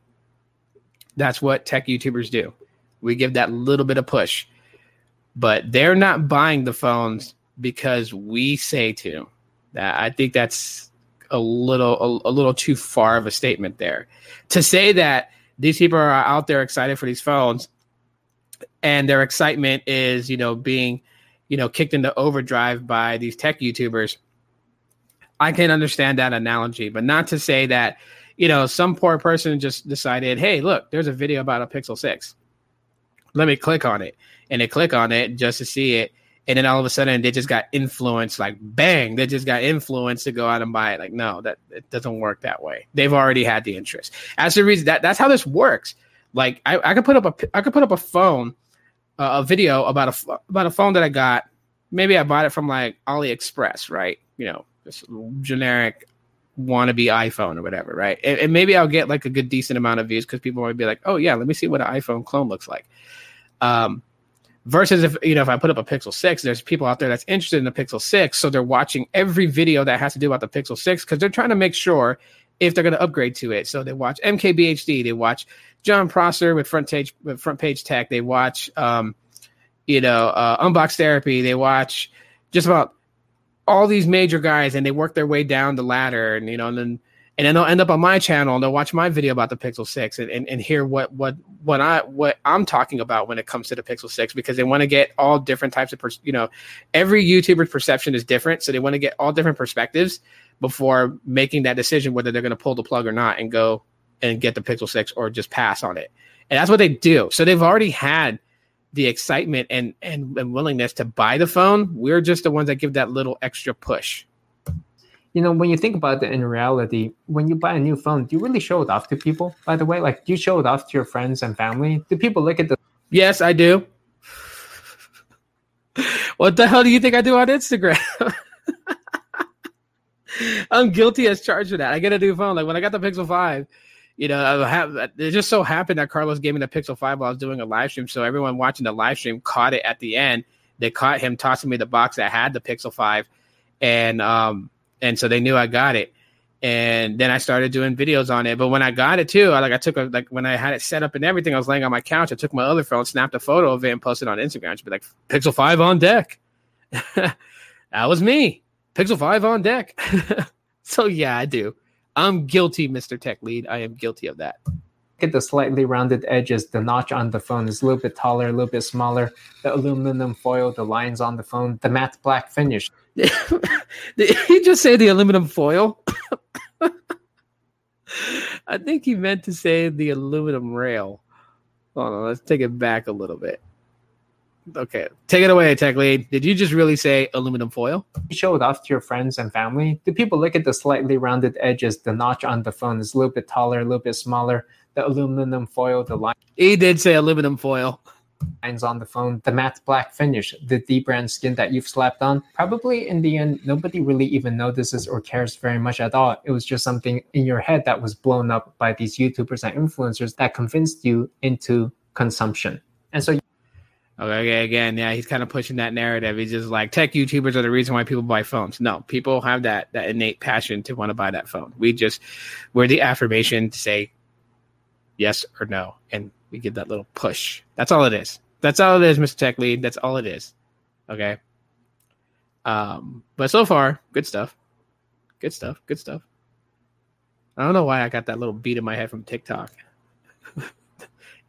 That's what tech YouTubers do. We give that little bit of push. But they're not buying the phones because we say to. That I think that's a little a, a little too far of a statement there. To say that these people are out there excited for these phones and their excitement is you know being you know kicked into overdrive by these tech youtubers. I can understand that analogy but not to say that you know some poor person just decided hey look there's a video about a pixel 6 let me click on it. And they click on it just to see it and then all of a sudden they just got influenced like bang they just got influenced to go out and buy it. Like no that it doesn't work that way. They've already had the interest. As a reason that that's how this works like I, I could put up a I could put up a phone uh, a video about a about a phone that I got. Maybe I bought it from like AliExpress, right? You know, this generic wannabe iPhone or whatever, right? And, and, maybe I'll get like a good decent amount of views because people might be like, "Oh yeah, let me see what an iPhone clone looks like." Um, versus if you know if I put up a Pixel Six, there's people out there that's interested in the Pixel Six, so they're watching every video that has to do about the Pixel Six because they're trying to make sure if they're going to upgrade to it. So they watch MKBHD, they watch Jon Prosser with front page with front page tech. They watch, um, you know, uh, Unbox Therapy. They watch just about all these major guys, and they work their way down the ladder, and you know, and then and then they'll end up on my channel and they'll watch my video about the Pixel Six and, and, and hear what what what I what I'm talking about when it comes to the Pixel Six because they want to get all different types of pers- you know every YouTuber's perception is different, so they want to get all different perspectives before making that decision whether they're going to pull the plug or not and go and get the Pixel 6 or just pass on it. And that's what they do. So they've already had the excitement and, and, and willingness to buy the phone. We're just the ones that give that little extra push. You know, when you think about it in reality, when you buy a new phone, do you really show it off to people? By the way, like do you show it off to your friends and family? Do people look at the Yes, I do. [LAUGHS] what the hell do you think I do on Instagram? [LAUGHS] [LAUGHS] I'm guilty as charged with that. I get a new phone. Like when I got the Pixel 5, you know, have it just so happened that Carlos gave me the Pixel 5 while I was doing a live stream. So everyone watching the live stream caught it at the end. They caught him tossing me the box that had the Pixel 5. And um and so they knew I got it. And then I started doing videos on it. But when I got it too, I like I took a like when I had it set up and everything, I was laying on my couch. I took my other phone, snapped a photo of it, and posted on Instagram. To be like, Pixel 5 on deck. [LAUGHS] that was me. Pixel 5 on deck. [LAUGHS] so yeah, I do. I'm guilty, Mr. Tech Lead. I am guilty of that. at the slightly rounded edges, the notch on the phone is a little bit taller, a little bit smaller. The aluminum foil, the lines on the phone, the matte black finish. Did [LAUGHS] he just say the aluminum foil? [LAUGHS] I think he meant to say the aluminum rail. Hold on, let's take it back a little bit. Okay, take it away, tech lead. Did you just really say aluminum foil? You show it off to your friends and family. Do people look at the slightly rounded edges? The notch on the phone is a little bit taller, a little bit smaller. The aluminum foil, the line He did say aluminum foil. lines on the phone, the matte black finish, the dbrand skin that you've slapped on. Probably in the end, nobody really even notices or cares very much at all. It was just something in your head that was blown up by these YouTubers and influencers that convinced you into consumption. And so Okay, again, yeah, he's kind of pushing that narrative. He's just like tech YouTubers are the reason why people buy phones. No, people have that that innate passion to want to buy that phone. We just we're the affirmation to say yes or no, and we give that little push. That's all it is. That's all it is, Mr. Tech Lead. That's all it is. Okay. Um, but so far, good stuff. Good stuff. Good stuff. I don't know why I got that little beat in my head from TikTok. [LAUGHS]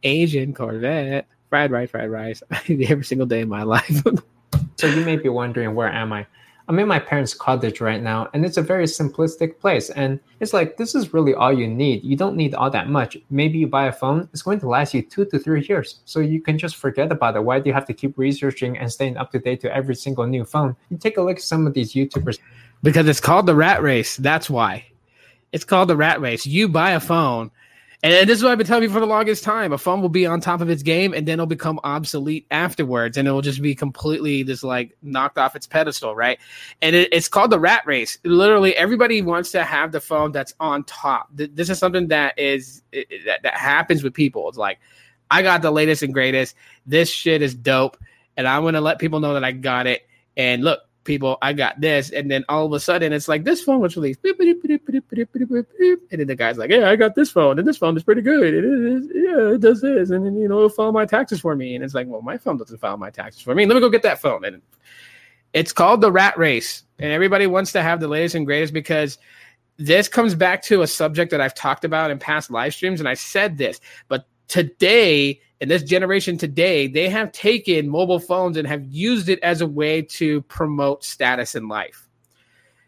Asian Corvette, fried rice, fried rice, [LAUGHS] every single day in my [LAUGHS] life. So you may be wondering, where am I? I'm in my parents' cottage right now, and it's a very simplistic place. And it's like, this is really all you need. You don't need all that much. Maybe you buy a phone, it's going to last you two to three years. So you can just forget about it. Why do you have to keep researching and staying up to date to every single new phone? You take a look at some of these YouTubers. because it's called the rat race. That's why. It's called the rat race. You buy a phone, and, this is what I've been telling you for the longest time. A phone will be on top of its game, and then it'll become obsolete afterwards, and it will just be completely just like knocked off its pedestal, right? And it, it's called the rat race. Literally, everybody wants to have the phone that's on top. This is something that is that, that happens with people. It's like I got the latest and greatest. This shit is dope, and I'm gonna let people know that I got it. And look, people, I got this. And then all of a sudden, it's like this phone was released, and then the guy's like, "Yeah, I got this phone, and this phone is pretty good. It is, yeah, it does this, and then you know, it'll file my taxes for me." And it's like, "Well, my phone doesn't file my taxes for me. Let me go get that phone." And it's called the rat race, and everybody wants to have the latest and greatest because this comes back to a subject that I've talked about in past live streams, and I said this, but today in this generation today, they have taken mobile phones and have used it as a way to promote status in life.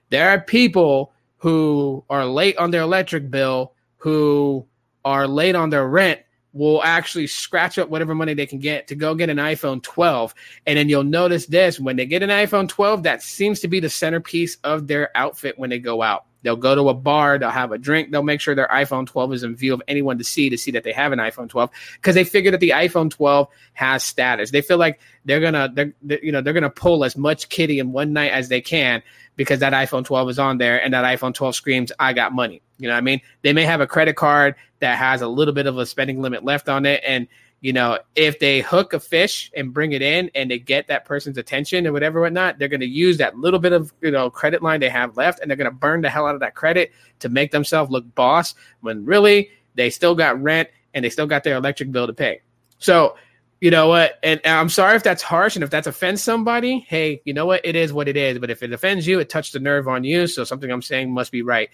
There are people who are late on their electric bill, who are late on their rent, will actually scratch up whatever money they can get to go get an iPhone 12. And then you'll notice this when they get an iPhone 12, that seems to be the centerpiece of their outfit when they go out. They'll go to a bar, they'll have a drink, they'll make sure their iPhone 12 is in view of anyone to see to see that they have an iPhone 12 because they figure that the iPhone 12 has status. They feel like they're gonna, they're, they're, you know, they're gonna pull as much kitty in one night as they can because that iPhone 12 is on there and that iPhone 12 screams, "I got money." You know what I mean? They may have a credit card that has a little bit of a spending limit left on it, and you know, if they hook a fish and bring it in and they get that person's attention and whatever, whatnot, they're going to use that little bit of, you know, credit line they have left and they're going to burn the hell out of that credit to make themselves look boss when really they still got rent and they still got their electric bill to pay. So, you know what? And I'm sorry if that's harsh and if that's offends somebody. Hey, you know what? It is what it is. But if it offends you, it touched the nerve on you. So something I'm saying must be right.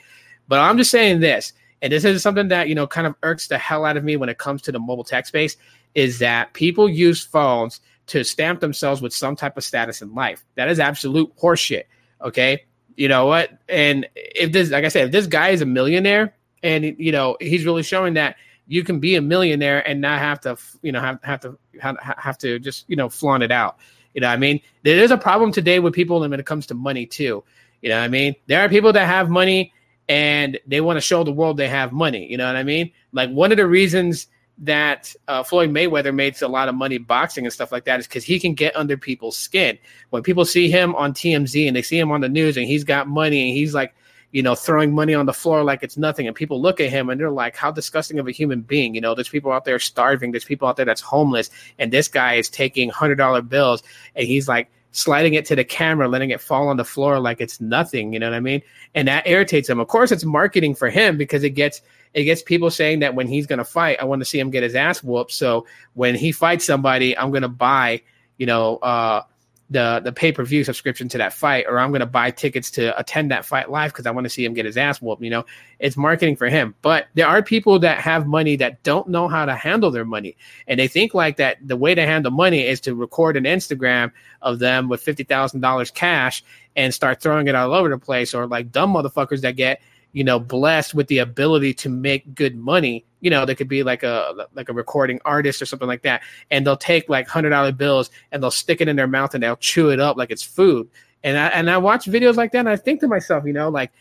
But I'm just saying this, and this is something that, you know, kind of irks the hell out of me when it comes to the mobile tech space is that people use phones to stamp themselves with some type of status in life. That is absolute horseshit. Okay. You know what? And if this, like I said, if this guy is a millionaire and, you know, he's really showing that you can be a millionaire and not have to, you know, have, have to, have, have to just, you know, flaunt it out. You know I mean? There is a problem today with people when it comes to money too. You know what I mean? There are people that have money and they want to show the world they have money. You know what I mean? Like one of the reasons that uh, Floyd Mayweather makes a lot of money boxing and stuff like that is because he can get under people's skin. When people see him on TMZ and they see him on the news and he's got money and he's like, you know, throwing money on the floor like it's nothing, and people look at him and they're like, "How disgusting of a human being!" You know, there's people out there starving, there's people out there that's homeless, and this guy is taking hundred dollar bills and he's like sliding it to the camera, letting it fall on the floor like it's nothing. You know what I mean? And that irritates him. Of course, it's marketing for him because it gets it gets people saying that when he's going to fight, I want to see him get his ass whooped. So when he fights somebody, I'm going to buy, you know, uh, the the pay per view subscription to that fight, or I'm going to buy tickets to attend that fight live because I want to see him get his ass whooped. You know, it's marketing for him. But there are people that have money that don't know how to handle their money, and they think like that the way to handle money is to record an Instagram of them with fifty thousand dollars cash and start throwing it all over the place, or like dumb motherfuckers that get you know blessed with the ability to make good money. You know they could be like a like a recording artist or something like that and they'll take like hundred dollar bills and they'll stick it in their mouth and they'll chew it up like it's food. And i and i watch videos like that and i think to myself you know like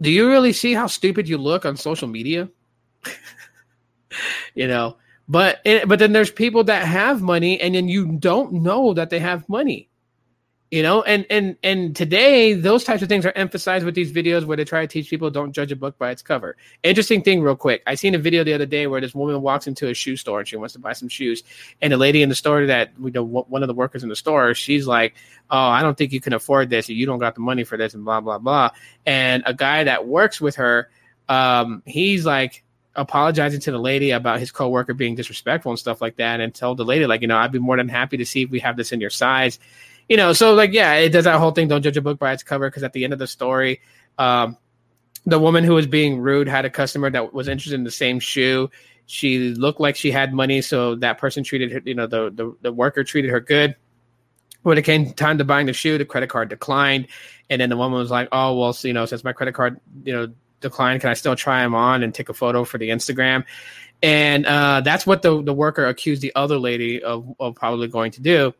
do you really see how stupid you look on social media? [LAUGHS] You know but eh, but then there's people that have money and then you don't know that they have money you know and and and today those types of things are emphasized with these videos where they try to teach people don't judge a book by its cover. Interesting thing real quick i seen a video the other day where this woman walks into a shoe store and she wants to buy some shoes and the lady in the store that we know one of the workers in the store she's like oh i don't think you can afford this you don't got the money for this and blah blah blah and a guy that works with her um he's like apologizing to the lady about his coworker being disrespectful and stuff like that and told the lady like you know i'd be more than happy to see if we have this in your size you know, so like, yeah, it does that whole thing. Don't judge a book by its cover. Because at the end of the story, um, the woman who was being rude had a customer that was interested in the same shoe. She looked like she had money, so that person treated her. You know, the the, the worker treated her good. When it came time to buying the shoe, the credit card declined, and then the woman was like, "Oh well, so, you know, since my credit card, you know, declined, can I still try them on and take a photo for the Instagram?" And uh, that's what the the worker accused the other lady of, of probably going to do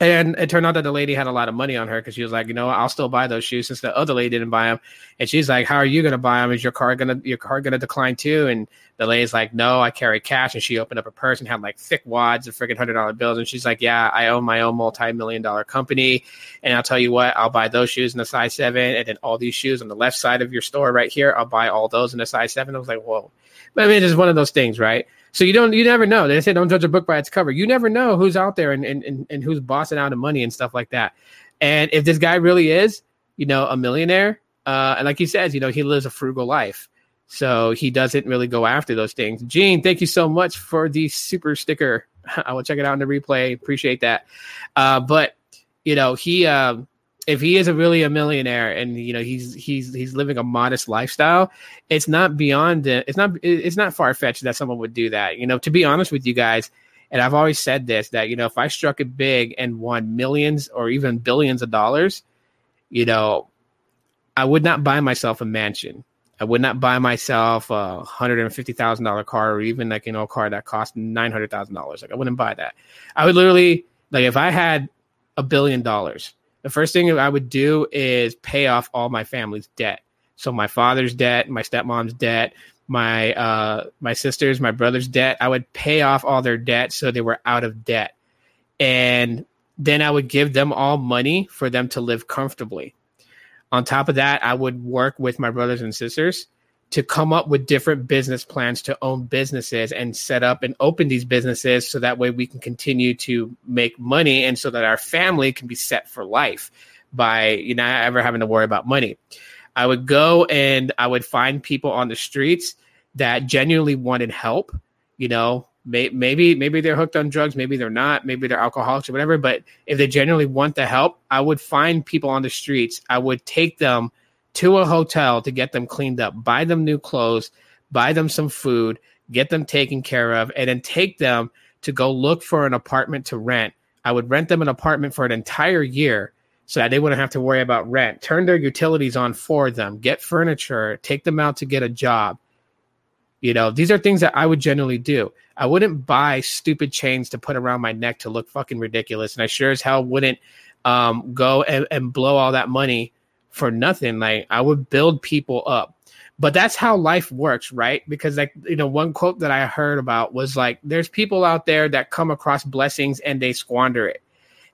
and it turned out that the lady had a lot of money on her because she was like, you know, I'll still buy those shoes since the other lady didn't buy them. And she's like, how are you going to buy them? Is your car gonna your car gonna decline too? And the lady's like, no, I carry cash. And she opened up a purse and had like thick wads of freaking hundred dollar bills. And she's like, yeah, I own my own multi million dollar company. And I'll tell you what, I'll buy those shoes in a size seven, and then all these shoes on the left side of your store right here, I'll buy all those in a size seven. I was like, whoa. But I mean, it's one of those things, right? So you don't, you never know. They say don't judge a book by its cover. You never know who's out there and and, and, who's bossing out of money and stuff like that. And if this guy really is, you know, a millionaire, uh, and like he says, you know, he lives a frugal life. So he doesn't really go after those things. Gene, thank you so much for the super sticker. [LAUGHS] I will check it out in the replay. Appreciate that. Uh, but you know, he um, if he is a really a millionaire and you know he's he's he's living a modest lifestyle, it's not beyond it's not it's not far fetched that someone would do that. You know, to be honest with you guys, and I've always said this that you know if I struck it big and won millions or even billions of dollars, you know, I would not buy myself a mansion. I would not buy myself a hundred and fifty thousand dollar car or even like you know a car that cost nine hundred thousand dollars. Like I wouldn't buy that. I would literally like if I had a billion dollars the first thing I would do is pay off all my family's debt. So my father's debt, my stepmom's debt, my uh, my sisters, my brother's debt. I would pay off all their debt so they were out of debt, and then I would give them all money for them to live comfortably. On top of that, I would work with my brothers and sisters to come up with different business plans to own businesses and set up and open these businesses so that way we can continue to make money and so that our family can be set for life by you know ever having to worry about money. I would go and I would find people on the streets that genuinely wanted help, you know, may, maybe maybe they're hooked on drugs, maybe they're not, maybe they're alcoholics or whatever, but if they genuinely want the help, I would find people on the streets. I would take them to a hotel to get them cleaned up, buy them new clothes, buy them some food, get them taken care of, and then take them to go look for an apartment to rent. I would rent them an apartment for an entire year so that they wouldn't have to worry about rent, turn their utilities on for them, get furniture, take them out to get a job. You know, these are things that I would generally do. I wouldn't buy stupid chains to put around my neck to look fucking ridiculous. And I sure as hell wouldn't um, go and, and blow all that money for nothing. Like I would build people up. But that's how life works, right? Because like you know, one quote that I heard about was like there's people out there that come across blessings and they squander it.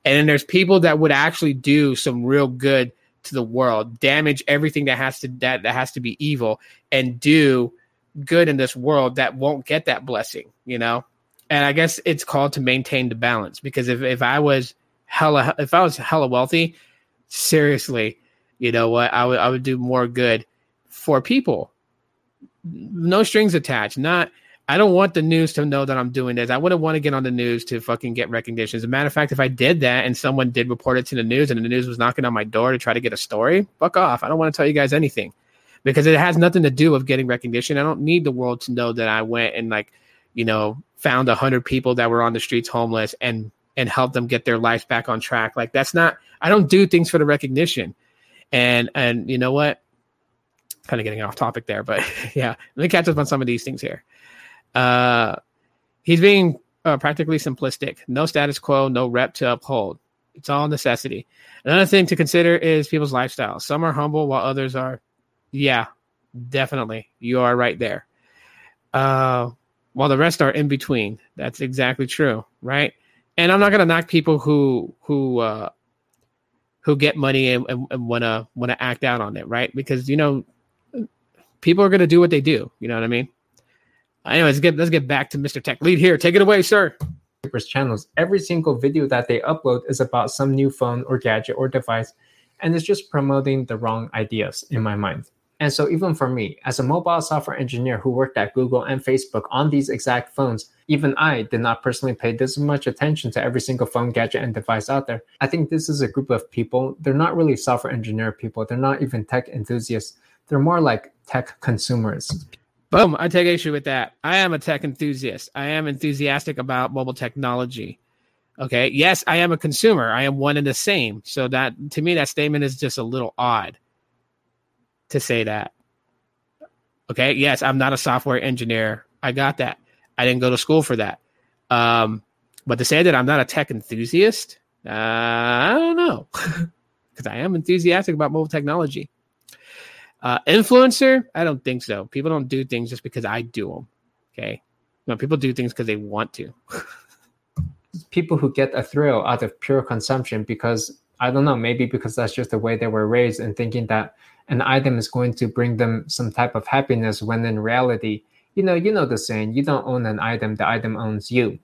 And then there's people that would actually do some real good to the world, damage everything that has to that, that has to be evil and do good in this world that won't get that blessing, you know? And I guess it's called to maintain the balance because if, if I was hella if I was hella wealthy, seriously, you know what? I would I would do more good for people. No strings attached. Not I don't want the news to know that I'm doing this. I wouldn't want to get on the news to fucking get recognition. As a matter of fact, if I did that and someone did report it to the news and the news was knocking on my door to try to get a story, fuck off. I don't want to tell you guys anything because it has nothing to do with getting recognition. I don't need the world to know that I went and like, you know, found a hundred people that were on the streets homeless and and helped them get their lives back on track. Like that's not. I don't do things for the recognition. And and you know what? Kind of getting off topic there, but [LAUGHS] yeah, let me catch up on some of these things here. Uh, he's being uh, practically simplistic. No status quo, no rep to uphold. It's all necessity. Another thing to consider is people's lifestyles. Some are humble while others are, yeah, definitely. You are right there. Uh, while the rest are in between. That's exactly true, right? And I'm not gonna knock people who who uh, who get money and, and, and wanna wanna act out on it, right? Because you know, people are gonna do what they do. You know what I mean? Anyways, let's get let's get back to Mr. Tech Lead here. Take it away, sir. Channels. Every single video that they upload is about some new phone or gadget or device, and it's just promoting the wrong ideas in my mind. And so, even for me, as a mobile software engineer who worked at Google and Facebook on these exact phones, even I did not personally pay this much attention to every single phone, gadget, and device out there. I think this is a group of people. They're not really software engineer people, they're not even tech enthusiasts. They're more like tech consumers. Boom. I take issue with that. I am a tech enthusiast. I am enthusiastic about mobile technology. Okay. Yes, I am a consumer. I am one and the same. So that to me, that statement is just a little odd to say that. Okay. Yes, I'm not a software engineer. I got that. I didn't go to school for that. Um, but to say that I'm not a tech enthusiast, uh, I don't know, [LAUGHS] because I am enthusiastic about mobile technology. Uh, influencer, I don't think so. People don't do things just because I do them. Okay, no, people do things because they want to. [LAUGHS] people who get a thrill out of pure consumption because I don't know, maybe because that's just the way they were raised and thinking that an item is going to bring them some type of happiness when in reality you know you know the saying you don't own an item the item owns you.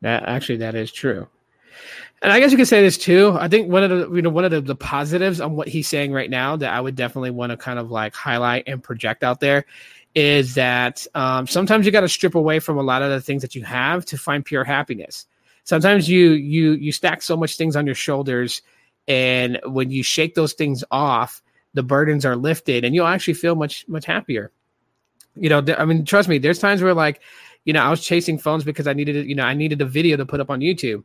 That actually that is true. And i guess you could say this too. I think one of the you know one of the, the positives on what he's saying right now that i would definitely want to kind of like highlight and project out there is that um, sometimes you got to strip away from a lot of the things that you have to find pure happiness. Sometimes you you you stack so much things on your shoulders and when you shake those things off the burdens are lifted and you'll actually feel much much happier you know th- i mean trust me there's times where like you know i was chasing phones because i needed you know i needed a video to put up on youtube.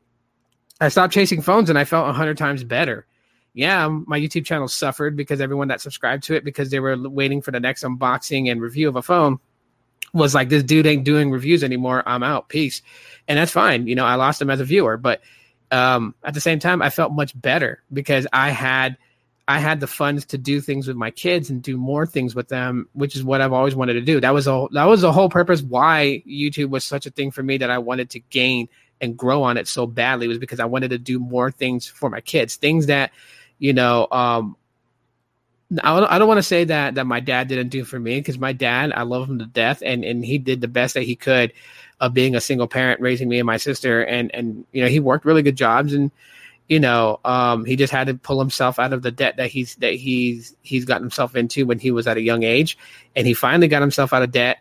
I stopped chasing phones and i felt 100 times better. Yeah my youtube channel suffered because everyone that subscribed to it because they were waiting for the next unboxing and review of a phone was like this dude ain't doing reviews anymore. I'm out. Peace. And that's fine. You know i lost him as a viewer but um, at the same time i felt much better because i had I had the funds to do things with my kids and do more things with them, which is what I've always wanted to do. That was a that was the whole purpose why YouTube was such a thing for me that I wanted to gain and grow on it so badly was because I wanted to do more things for my kids, things that you know. Um, I don't, I don't want to say that that my dad didn't do for me because my dad, I love him to death, and and he did the best that he could of being a single parent, raising me and my sister, and and you know he worked really good jobs and you know, um, he just had to pull himself out of the debt that he's that he's he's gotten himself into when he was at a young age, and he finally got himself out of debt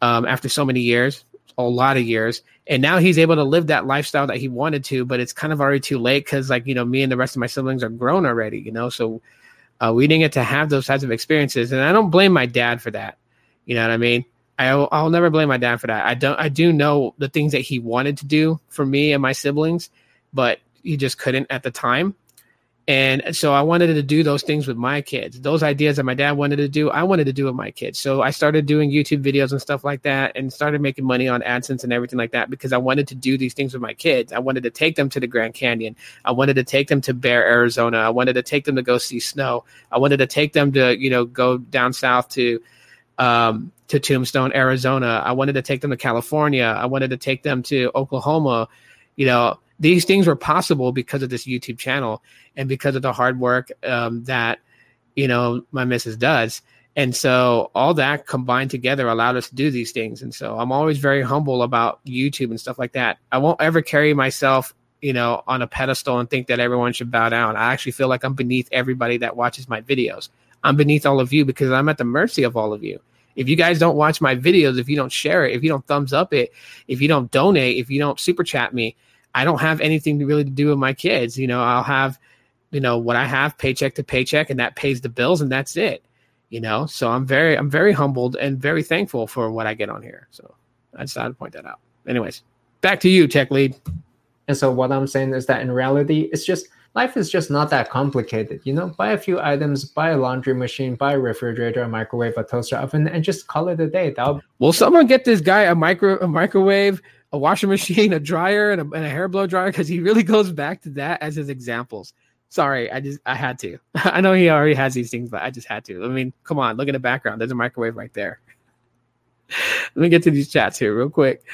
um, after so many years, a lot of years, and now he's able to live that lifestyle that he wanted to. But it's kind of already too late because, like, you know, me and the rest of my siblings are grown already, you know, so uh, we didn't get to have those types of experiences, and I don't blame my dad for that. You know what I mean? I'll, I'll never blame my dad for that. I don't. I do know the things that he wanted to do for me and my siblings, but he just couldn't at the time. And so I wanted to do those things with my kids. Those ideas that my dad wanted to do, I wanted to do with my kids. So I started doing YouTube videos and stuff like that and started making money on AdSense and everything like that because I wanted to do these things with my kids. I wanted to take them to the Grand Canyon. I wanted to take them to Bear, Arizona. I wanted to take them to go see snow. I wanted to take them to, you know, go down south to um, to Tombstone, Arizona. I wanted to take them to California. I wanted to take them to Oklahoma. You know, these things were possible because of this YouTube channel and because of the hard work um, that you know my missus does. And so all that combined together allowed us to do these things. And so I'm always very humble about YouTube and stuff like that. I won't ever carry myself, you know, on a pedestal and think that everyone should bow down. I actually feel like I'm beneath everybody that watches my videos. I'm beneath all of you because I'm at the mercy of all of you. If you guys don't watch my videos, if you don't share it, if you don't thumbs up it, if you don't donate, if you don't super chat me, I don't have anything to really to do with my kids. You know, I'll have, you know, what I have paycheck to paycheck and that pays the bills and that's it. You know, so I'm very, I'm very humbled and very thankful for what I get on here. So I decided to point that out. Anyways, back to you, tech lead. And so what I'm saying is that in reality, it's just life is just not that complicated. You know, buy a few items, buy a laundry machine, buy a refrigerator, a microwave, a toaster oven, and just call it a day. That'll- Will someone get this guy a micro, a microwave, a washing machine, a dryer, and a, and a hair blow dryer? Because he really goes back to that as his examples. Sorry, I just I had to. [LAUGHS] I know he already has these things, but I just had to. I mean, come on, look at the background. There's a microwave right there. [LAUGHS] Let me get to these chats here real quick.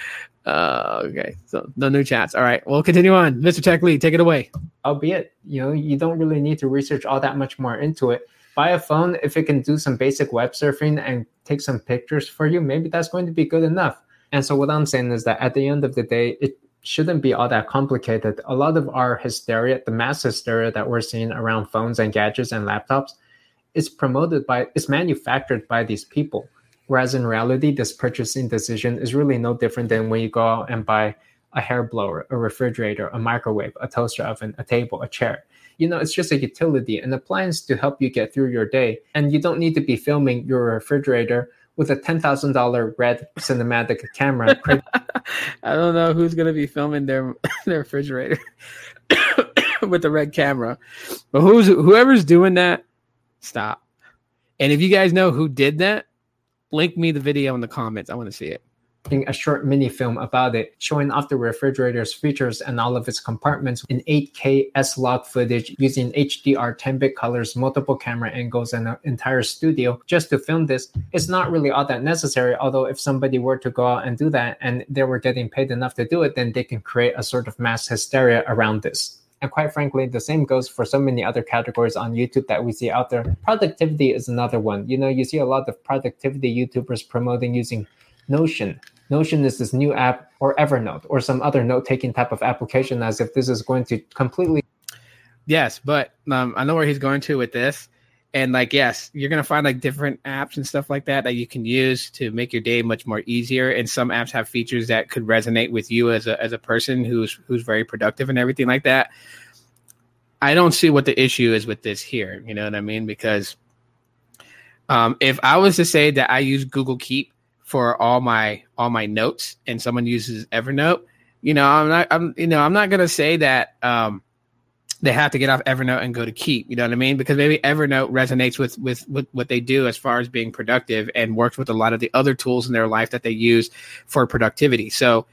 Uh, okay, so no new chats. All right, we'll continue on. Mr. Tech Lead, take it away. albeit you know you don't really need to research all that much more into it buy a phone if it can do some basic web surfing and take some pictures for you maybe that's going to be good enough and so what i'm saying is that at the end of the day it shouldn't be all that complicated a lot of our hysteria the mass hysteria that we're seeing around phones and gadgets and laptops is promoted by is manufactured by these people whereas in reality this purchasing decision is really no different than when you go out and buy a hair blower, a refrigerator, a microwave, a toaster oven, a table, a chair. You know, it's just a utility, an appliance to help you get through your day. And you don't need to be filming your refrigerator with a $10,000 red cinematic camera. [LAUGHS] I don't know who's gonna be filming their [LAUGHS] their refrigerator [COUGHS] with the red camera, but who's whoever's doing that, stop. And if you guys know who did that, link me the video in the comments. I want to see it. A short mini film about it, showing off the refrigerator's features and all of its compartments in 8K S log footage using HDR 10 bit colors, multiple camera angles, and an entire studio just to film this. It's not really all that necessary. Although, if somebody were to go out and do that and they were getting paid enough to do it, then they can create a sort of mass hysteria around this. And quite frankly, the same goes for so many other categories on YouTube that we see out there. Productivity is another one. You know, you see a lot of productivity YouTubers promoting using Notion. Notion is this new app, or Evernote, or some other note taking type of application, as if this is going to completely. Yes, but um, I know where he's going to with this. And like, yes, you're gonna find like different apps and stuff like that that you can use to make your day much more easier. And some apps have features that could resonate with you as a as a person who's who's very productive and everything like that. I don't see what the issue is with this here. You know what I mean? Because um, if I was to say that I use Google Keep for all my all my notes, and someone uses Evernote, you know, I'm not, I'm, you know, I'm not gonna say that um, they have to get off Evernote and go to Keep. You know what I mean? Because maybe Evernote resonates with with with what they do as far as being productive, and works with a lot of the other tools in their life that they use for productivity. So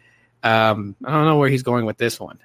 um, I don't know where he's going with this one.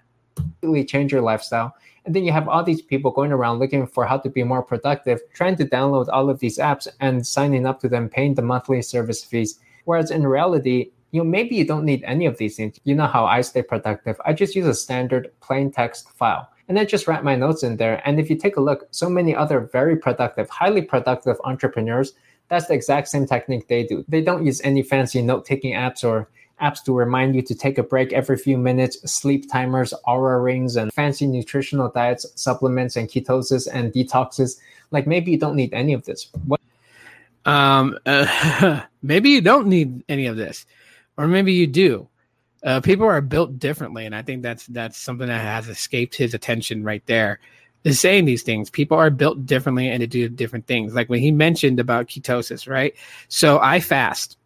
change your lifestyle. And then you have all these people going around looking for how to be more productive, trying to download all of these apps and signing up to them, paying the monthly service fees. Whereas in reality, you know, maybe you don't need any of these things. You know how I stay productive. I just use a standard plain text file and then just write my notes in there. And if you take a look, so many other very productive, highly productive entrepreneurs, that's the exact same technique they do. They don't use any fancy note taking apps or apps to remind you to take a break every few minutes, sleep timers, Oura rings, and fancy nutritional diets, supplements, and ketosis and detoxes. Like maybe you don't need any of this. What Um, uh, [LAUGHS] maybe you don't need any of this, or maybe you do. Uh, people are built differently, and I think that's that's something that has escaped his attention right there. Is saying these things. People are built differently and to do different things. Like when he mentioned about ketosis, right? So I fast.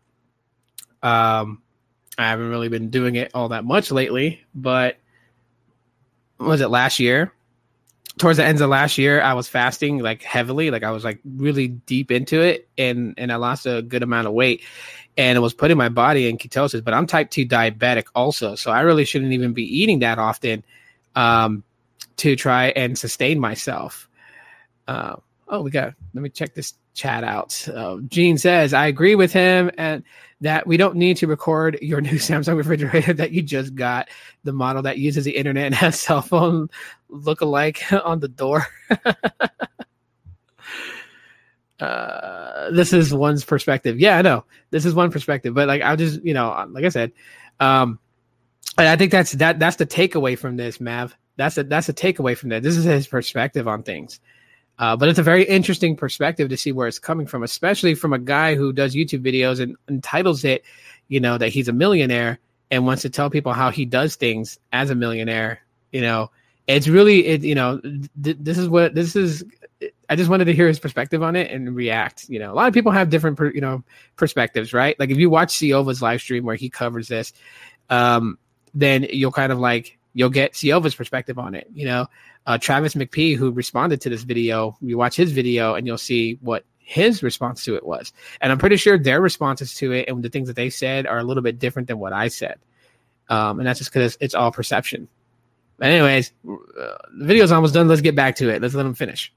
Um, I haven't really been doing it all that much lately, but was it last year? Towards the ends of last year, I was fasting like heavily, like I was like really deep into it, and and I lost a good amount of weight, and it was putting my body in ketosis. But I'm type two diabetic also, so I really shouldn't even be eating that often um, to try and sustain myself. Uh, oh, we got. Let me check this chat out. Uh, Gene says, I agree with him and that we don't need to record your [LAUGHS] new Samsung refrigerator that you just got, the model that uses the internet and has cell phone look-alike [LAUGHS] on the door. [LAUGHS] uh, this is one's perspective. Yeah, I know. This is one perspective, but like I'll just, you know, like I said, um, and I think that's that that's the takeaway from this, Mav. That's a that's a takeaway from that. This is his perspective on things. Uh, but it's a very interesting perspective to see where it's coming from, especially from a guy who does YouTube videos and entitles it, you know, that he's a millionaire and wants to tell people how he does things as a millionaire. You know, it's really, it, you know, th- this is what this is. I just wanted to hear his perspective on it and react. You know, a lot of people have different, per, you know, perspectives, right? Like if you watch Siova's live stream where he covers this, um, then you'll kind of like you'll get Siova's perspective on it. You know, uh, Travis McPee, who responded to this video, you watch his video and you'll see what his response to it was. And I'm pretty sure their responses to it and the things that they said are a little bit different than what I said. Um, and that's just because it's, it's, all perception. But anyways, uh, the video's almost done. Let's get back to it. Let's let them finish.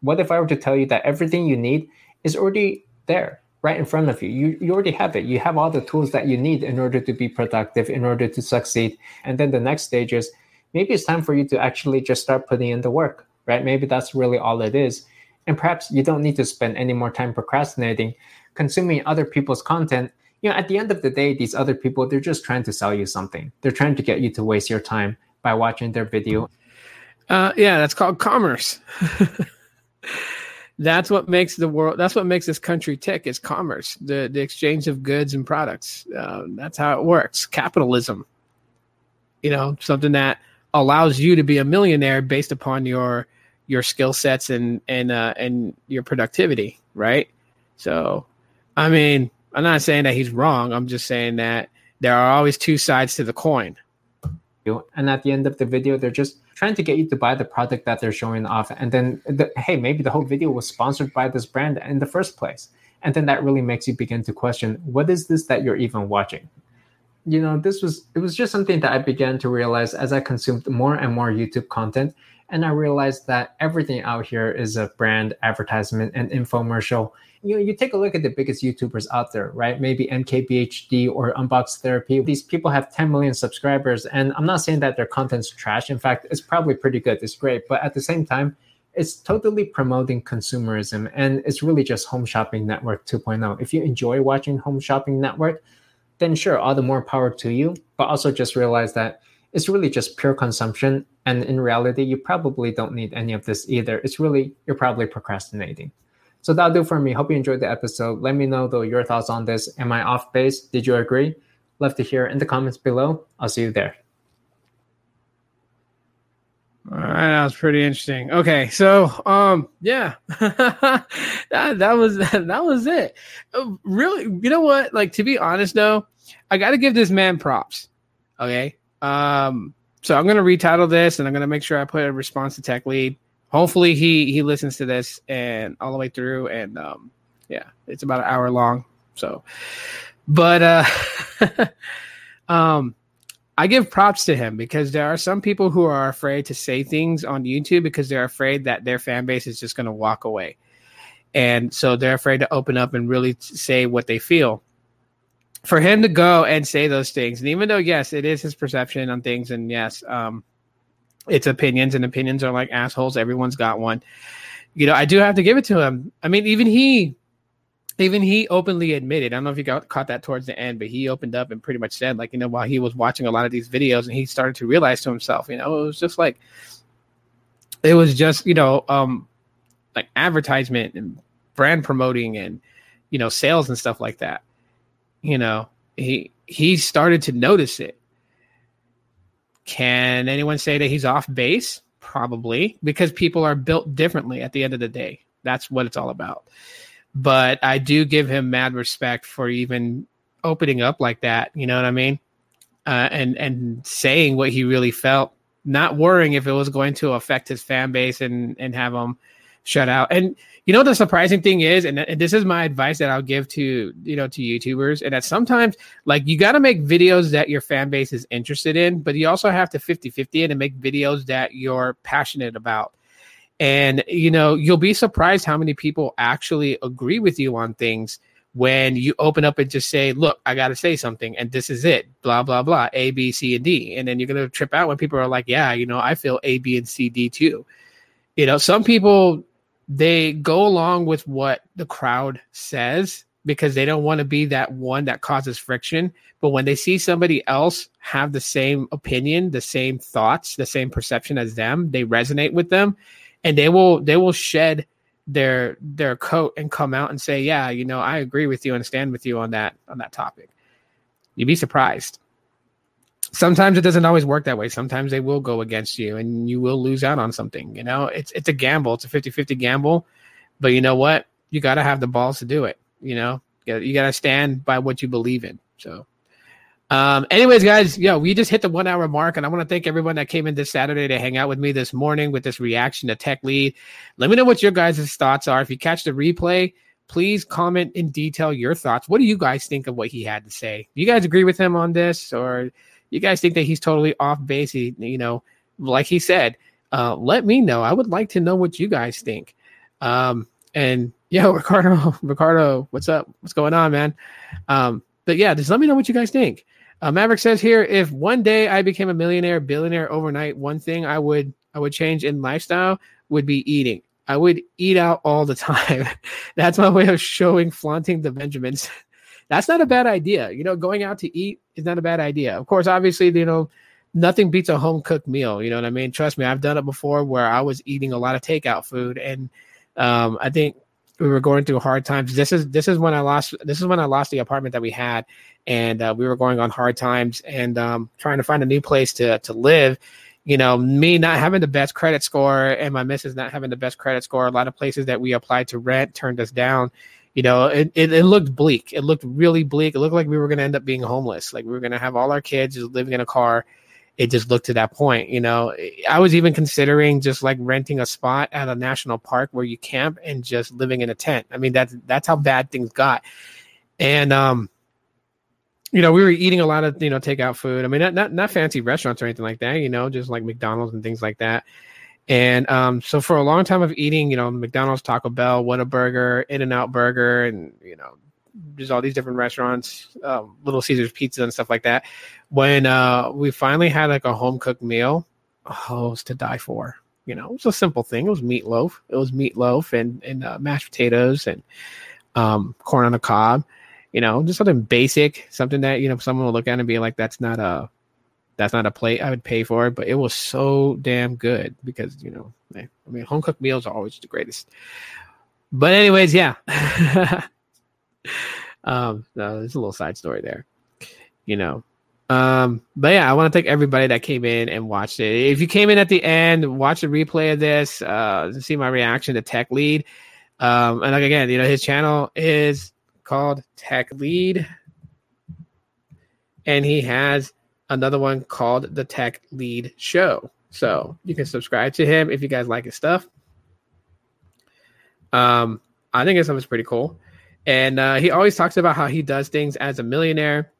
What if I were to tell you that everything you need is already there, right in front of you? You, you already have it. You have all the tools that you need in order to be productive, in order to succeed. And then the next stage is maybe it's time for you to actually just start putting in the work, right? Maybe that's really all it is. And perhaps you don't need to spend any more time procrastinating, consuming other people's content. You know, at the end of the day, these other people, they're just trying to sell you something. They're trying to get you to waste your time by watching their video. Uh, yeah, that's called commerce. [LAUGHS] that's what makes the world. That's what makes this country tick. Is commerce, the the exchange of goods and products. Uh, that's how it works. Capitalism. You know, something that allows you to be a millionaire based upon your your skill sets and and uh, and your productivity, right? So, I mean, I'm not saying that he's wrong. I'm just saying that there are always two sides to the coin. And at the end of the video, they're just trying to get you to buy the product that they're showing off. And then, the, hey, maybe the whole video was sponsored by this brand in the first place. And then that really makes you begin to question what is this that you're even watching? you know this was it was just something that i began to realize as i consumed more and more youtube content and i realized that everything out here is a brand advertisement and infomercial you know you take a look at the biggest youtubers out there right maybe mkbhd or unbox therapy these people have 10 million subscribers and i'm not saying that their content's trash in fact it's probably pretty good it's great but at the same time it's totally promoting consumerism and it's really just home shopping network 2.0 if you enjoy watching home shopping network then sure, all the more power to you. But also just realize that it's really just pure consumption. And in reality, you probably don't need any of this either. It's really, you're probably procrastinating. So that'll do for me. Hope you enjoyed the episode. Let me know though your thoughts on this. Am I off base? Did you agree? Love to hear in the comments below. I'll see you there. All right, that was pretty interesting. Okay, so um, yeah, [LAUGHS] that that was [LAUGHS] that was it. Uh, really, you know what? Like to be honest, though, I got to give this man props. Okay, um, so I'm gonna retitle this, and I'm gonna make sure I put a response to Tech Lead. Hopefully, he he listens to this and all the way through, and um, yeah, it's about an hour long. So, but uh, [LAUGHS] um I give props to him because there are some people who are afraid to say things on YouTube because they're afraid that their fan base is just going to walk away. And so they're afraid to open up and really say what they feel. For him to go and say those things, and even though, yes, it is his perception on things, and yes, um, it's opinions, and opinions are like assholes. Everyone's got one. You know, I do have to give it to him. I mean, even he even he openly admitted, I don't know if you got caught that towards the end, but he opened up and pretty much said, like, you know, while he was watching a lot of these videos and he started to realize to himself, you know, it was just like, it was just, you know, um, like advertisement and brand promoting and, you know, sales and stuff like that. You know, he, he started to notice it. Can anyone say that he's off base? Probably because people are built differently at the end of the day. That's what it's all about but I do give him mad respect for even opening up like that. You know what I mean? Uh, and and saying what he really felt, not worrying if it was going to affect his fan base and and have him shut out. And you know the surprising thing is, and, and this is my advice that I'll give to you know to YouTubers, and that sometimes like you got to make videos that your fan base is interested in, but you also have to 50-50 it and make videos that you're passionate about and, you know, you'll be surprised how many people actually agree with you on things when you open up and just say, look, I got to say something and this is it, blah, blah, blah, A, B, C, and D. And then you're going to trip out when people are like, yeah, you know, I feel A, B, and C, D too. You know, some people, they go along with what the crowd says because they don't want to be that one that causes friction. But when they see somebody else have the same opinion, the same thoughts, the same perception as them, they resonate with them and they will they will shed their their coat and come out and say, "Yeah, you know, I agree with you and stand with you on that on that topic." You'd be surprised. Sometimes it doesn't always work that way. Sometimes they will go against you and you will lose out on something. You know, it's it's a gamble. It's a 50-50 gamble. But you know what? You got to have the balls to do it, you know? You got to stand by what you believe in. So um, anyways, guys, yeah, we just hit the one hour mark, and I want to thank everyone that came in this Saturday to hang out with me this morning with this reaction to Tech Lead. Let me know what your guys' thoughts are. If you catch the replay, please comment in detail your thoughts. What do you guys think of what he had to say? Do you guys agree with him on this, or you guys think that he's totally off base? You know, like he said, uh, let me know. I would like to know what you guys think. Um, and [LAUGHS] yeah, Ricardo, Ricardo, what's up? What's going on, man? Um, but yeah, just let me know what you guys think. Uh, Maverick says here, if one day I became a millionaire, billionaire overnight, one thing I would I would change in lifestyle would be eating. I would eat out all the [LAUGHS] time. That's my way of showing flaunting the Benjamins. That's not a bad idea. You know, going out to eat is not a bad idea. Of course, obviously, you know, nothing beats a home cooked meal. You know what I mean? Trust me, I've done it before where I was eating a lot of takeout food, and um, I think we were going through hard times. This is this is when I lost this is when I lost the apartment that we had, and uh, we were going on hard times and um, trying to find a new place to to live. You know, me not having the best credit score and my missus not having the best credit score. A lot of places that we applied to rent turned us down. You know, it, it, it looked bleak. It looked really bleak. It looked like we were going to end up being homeless. Like we were going to have all our kids living in a car it just looked to that point. You know, I was even considering just like renting a spot at a national park where you camp and just living in a tent. I mean, that's that's how bad things got. And um, you know, we were eating a lot of you know takeout food. I mean, not not not fancy restaurants or anything like that. You know, just like McDonald's and things like that. And um, so for a long time of eating, you know, McDonald's, Taco Bell, Whataburger, In and Out Burger, and you know, there's all these different restaurants, um, Little Caesars Pizza and stuff like that. When uh, we finally had like a home cooked meal, oh, it was to die for. You know, it was a simple thing. It was meatloaf. It was meatloaf and and uh, mashed potatoes and um, corn on the cob. You know, just something basic, something that you know someone will look at and be like, "That's not a, that's not a plate I would pay for." But it was so damn good because you know, I mean, home cooked meals are always the greatest. But anyways, yeah. [LAUGHS] um, no, there's a little side story there, you know. Um, but yeah, I want to thank everybody that came in and watched it. If you came in at the end, watch the replay of this, uh, see my reaction to Tech Lead. Um, and like again, you know, his channel is called Tech Lead, and he has another one called the Tech Lead Show. So you can subscribe to him if you guys like his stuff. Um, I think his stuff is pretty cool. And uh, he always talks about how he does things as a millionaire,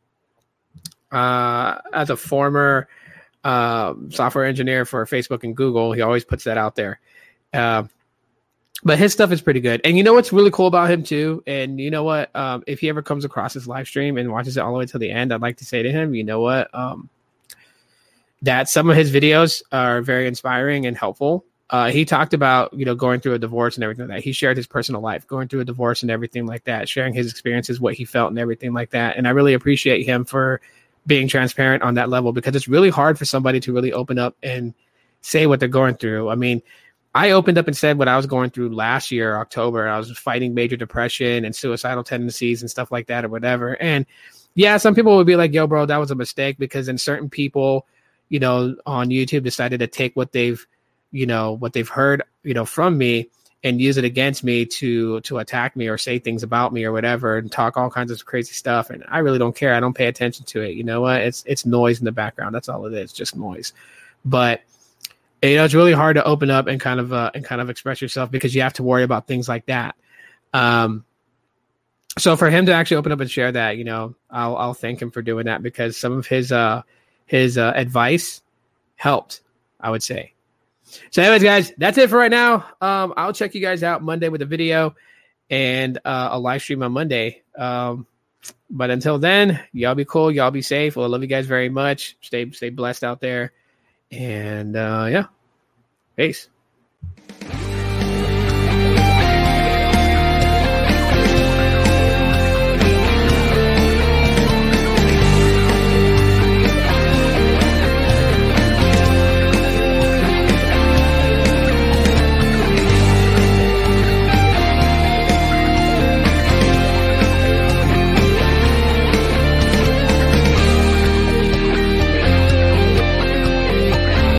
uh, as a former uh, software engineer for Facebook and Google. He always puts that out there. But his stuff is pretty good. And you know what's really cool about him too? And you know what? Um, if he ever comes across his live stream and watches it all the way to the end, I'd like to say to him, you know what? Um, that some of his videos are very inspiring and helpful uh, he talked about you know going through a divorce and everything like that. He shared his personal life, going through a divorce and everything like that, sharing his experiences, what he felt, and everything like that. And I really appreciate him for being transparent on that level because it's really hard for somebody to really open up and say what they're going through. I mean, I opened up and said what I was going through last year, October. I was fighting major depression and suicidal tendencies and stuff like that, or whatever. And yeah, some people would be like, "Yo, bro, that was a mistake," because then certain people, you know, on YouTube decided to take what they've you know what they've heard you know from me and use it against me to to attack me or say things about me or whatever and talk all kinds of crazy stuff. And i really don't care. I don't pay attention to it. You know what? It's it's noise in the background. That's all it is just noise. But you know it's really hard to open up and kind of uh, and kind of express yourself because you have to worry about things like that um so for him to actually open up and share that you know i'll i'll thank him for doing that because some of his uh his uh, advice helped i would say so, anyways, guys, that's it for right now. Um, I'll check you guys out Monday with a video and uh, a live stream on Monday. Um, but until then, y'all be cool, y'all be safe. Well, I love you guys very much. Stay stay blessed out there, and uh, yeah, peace.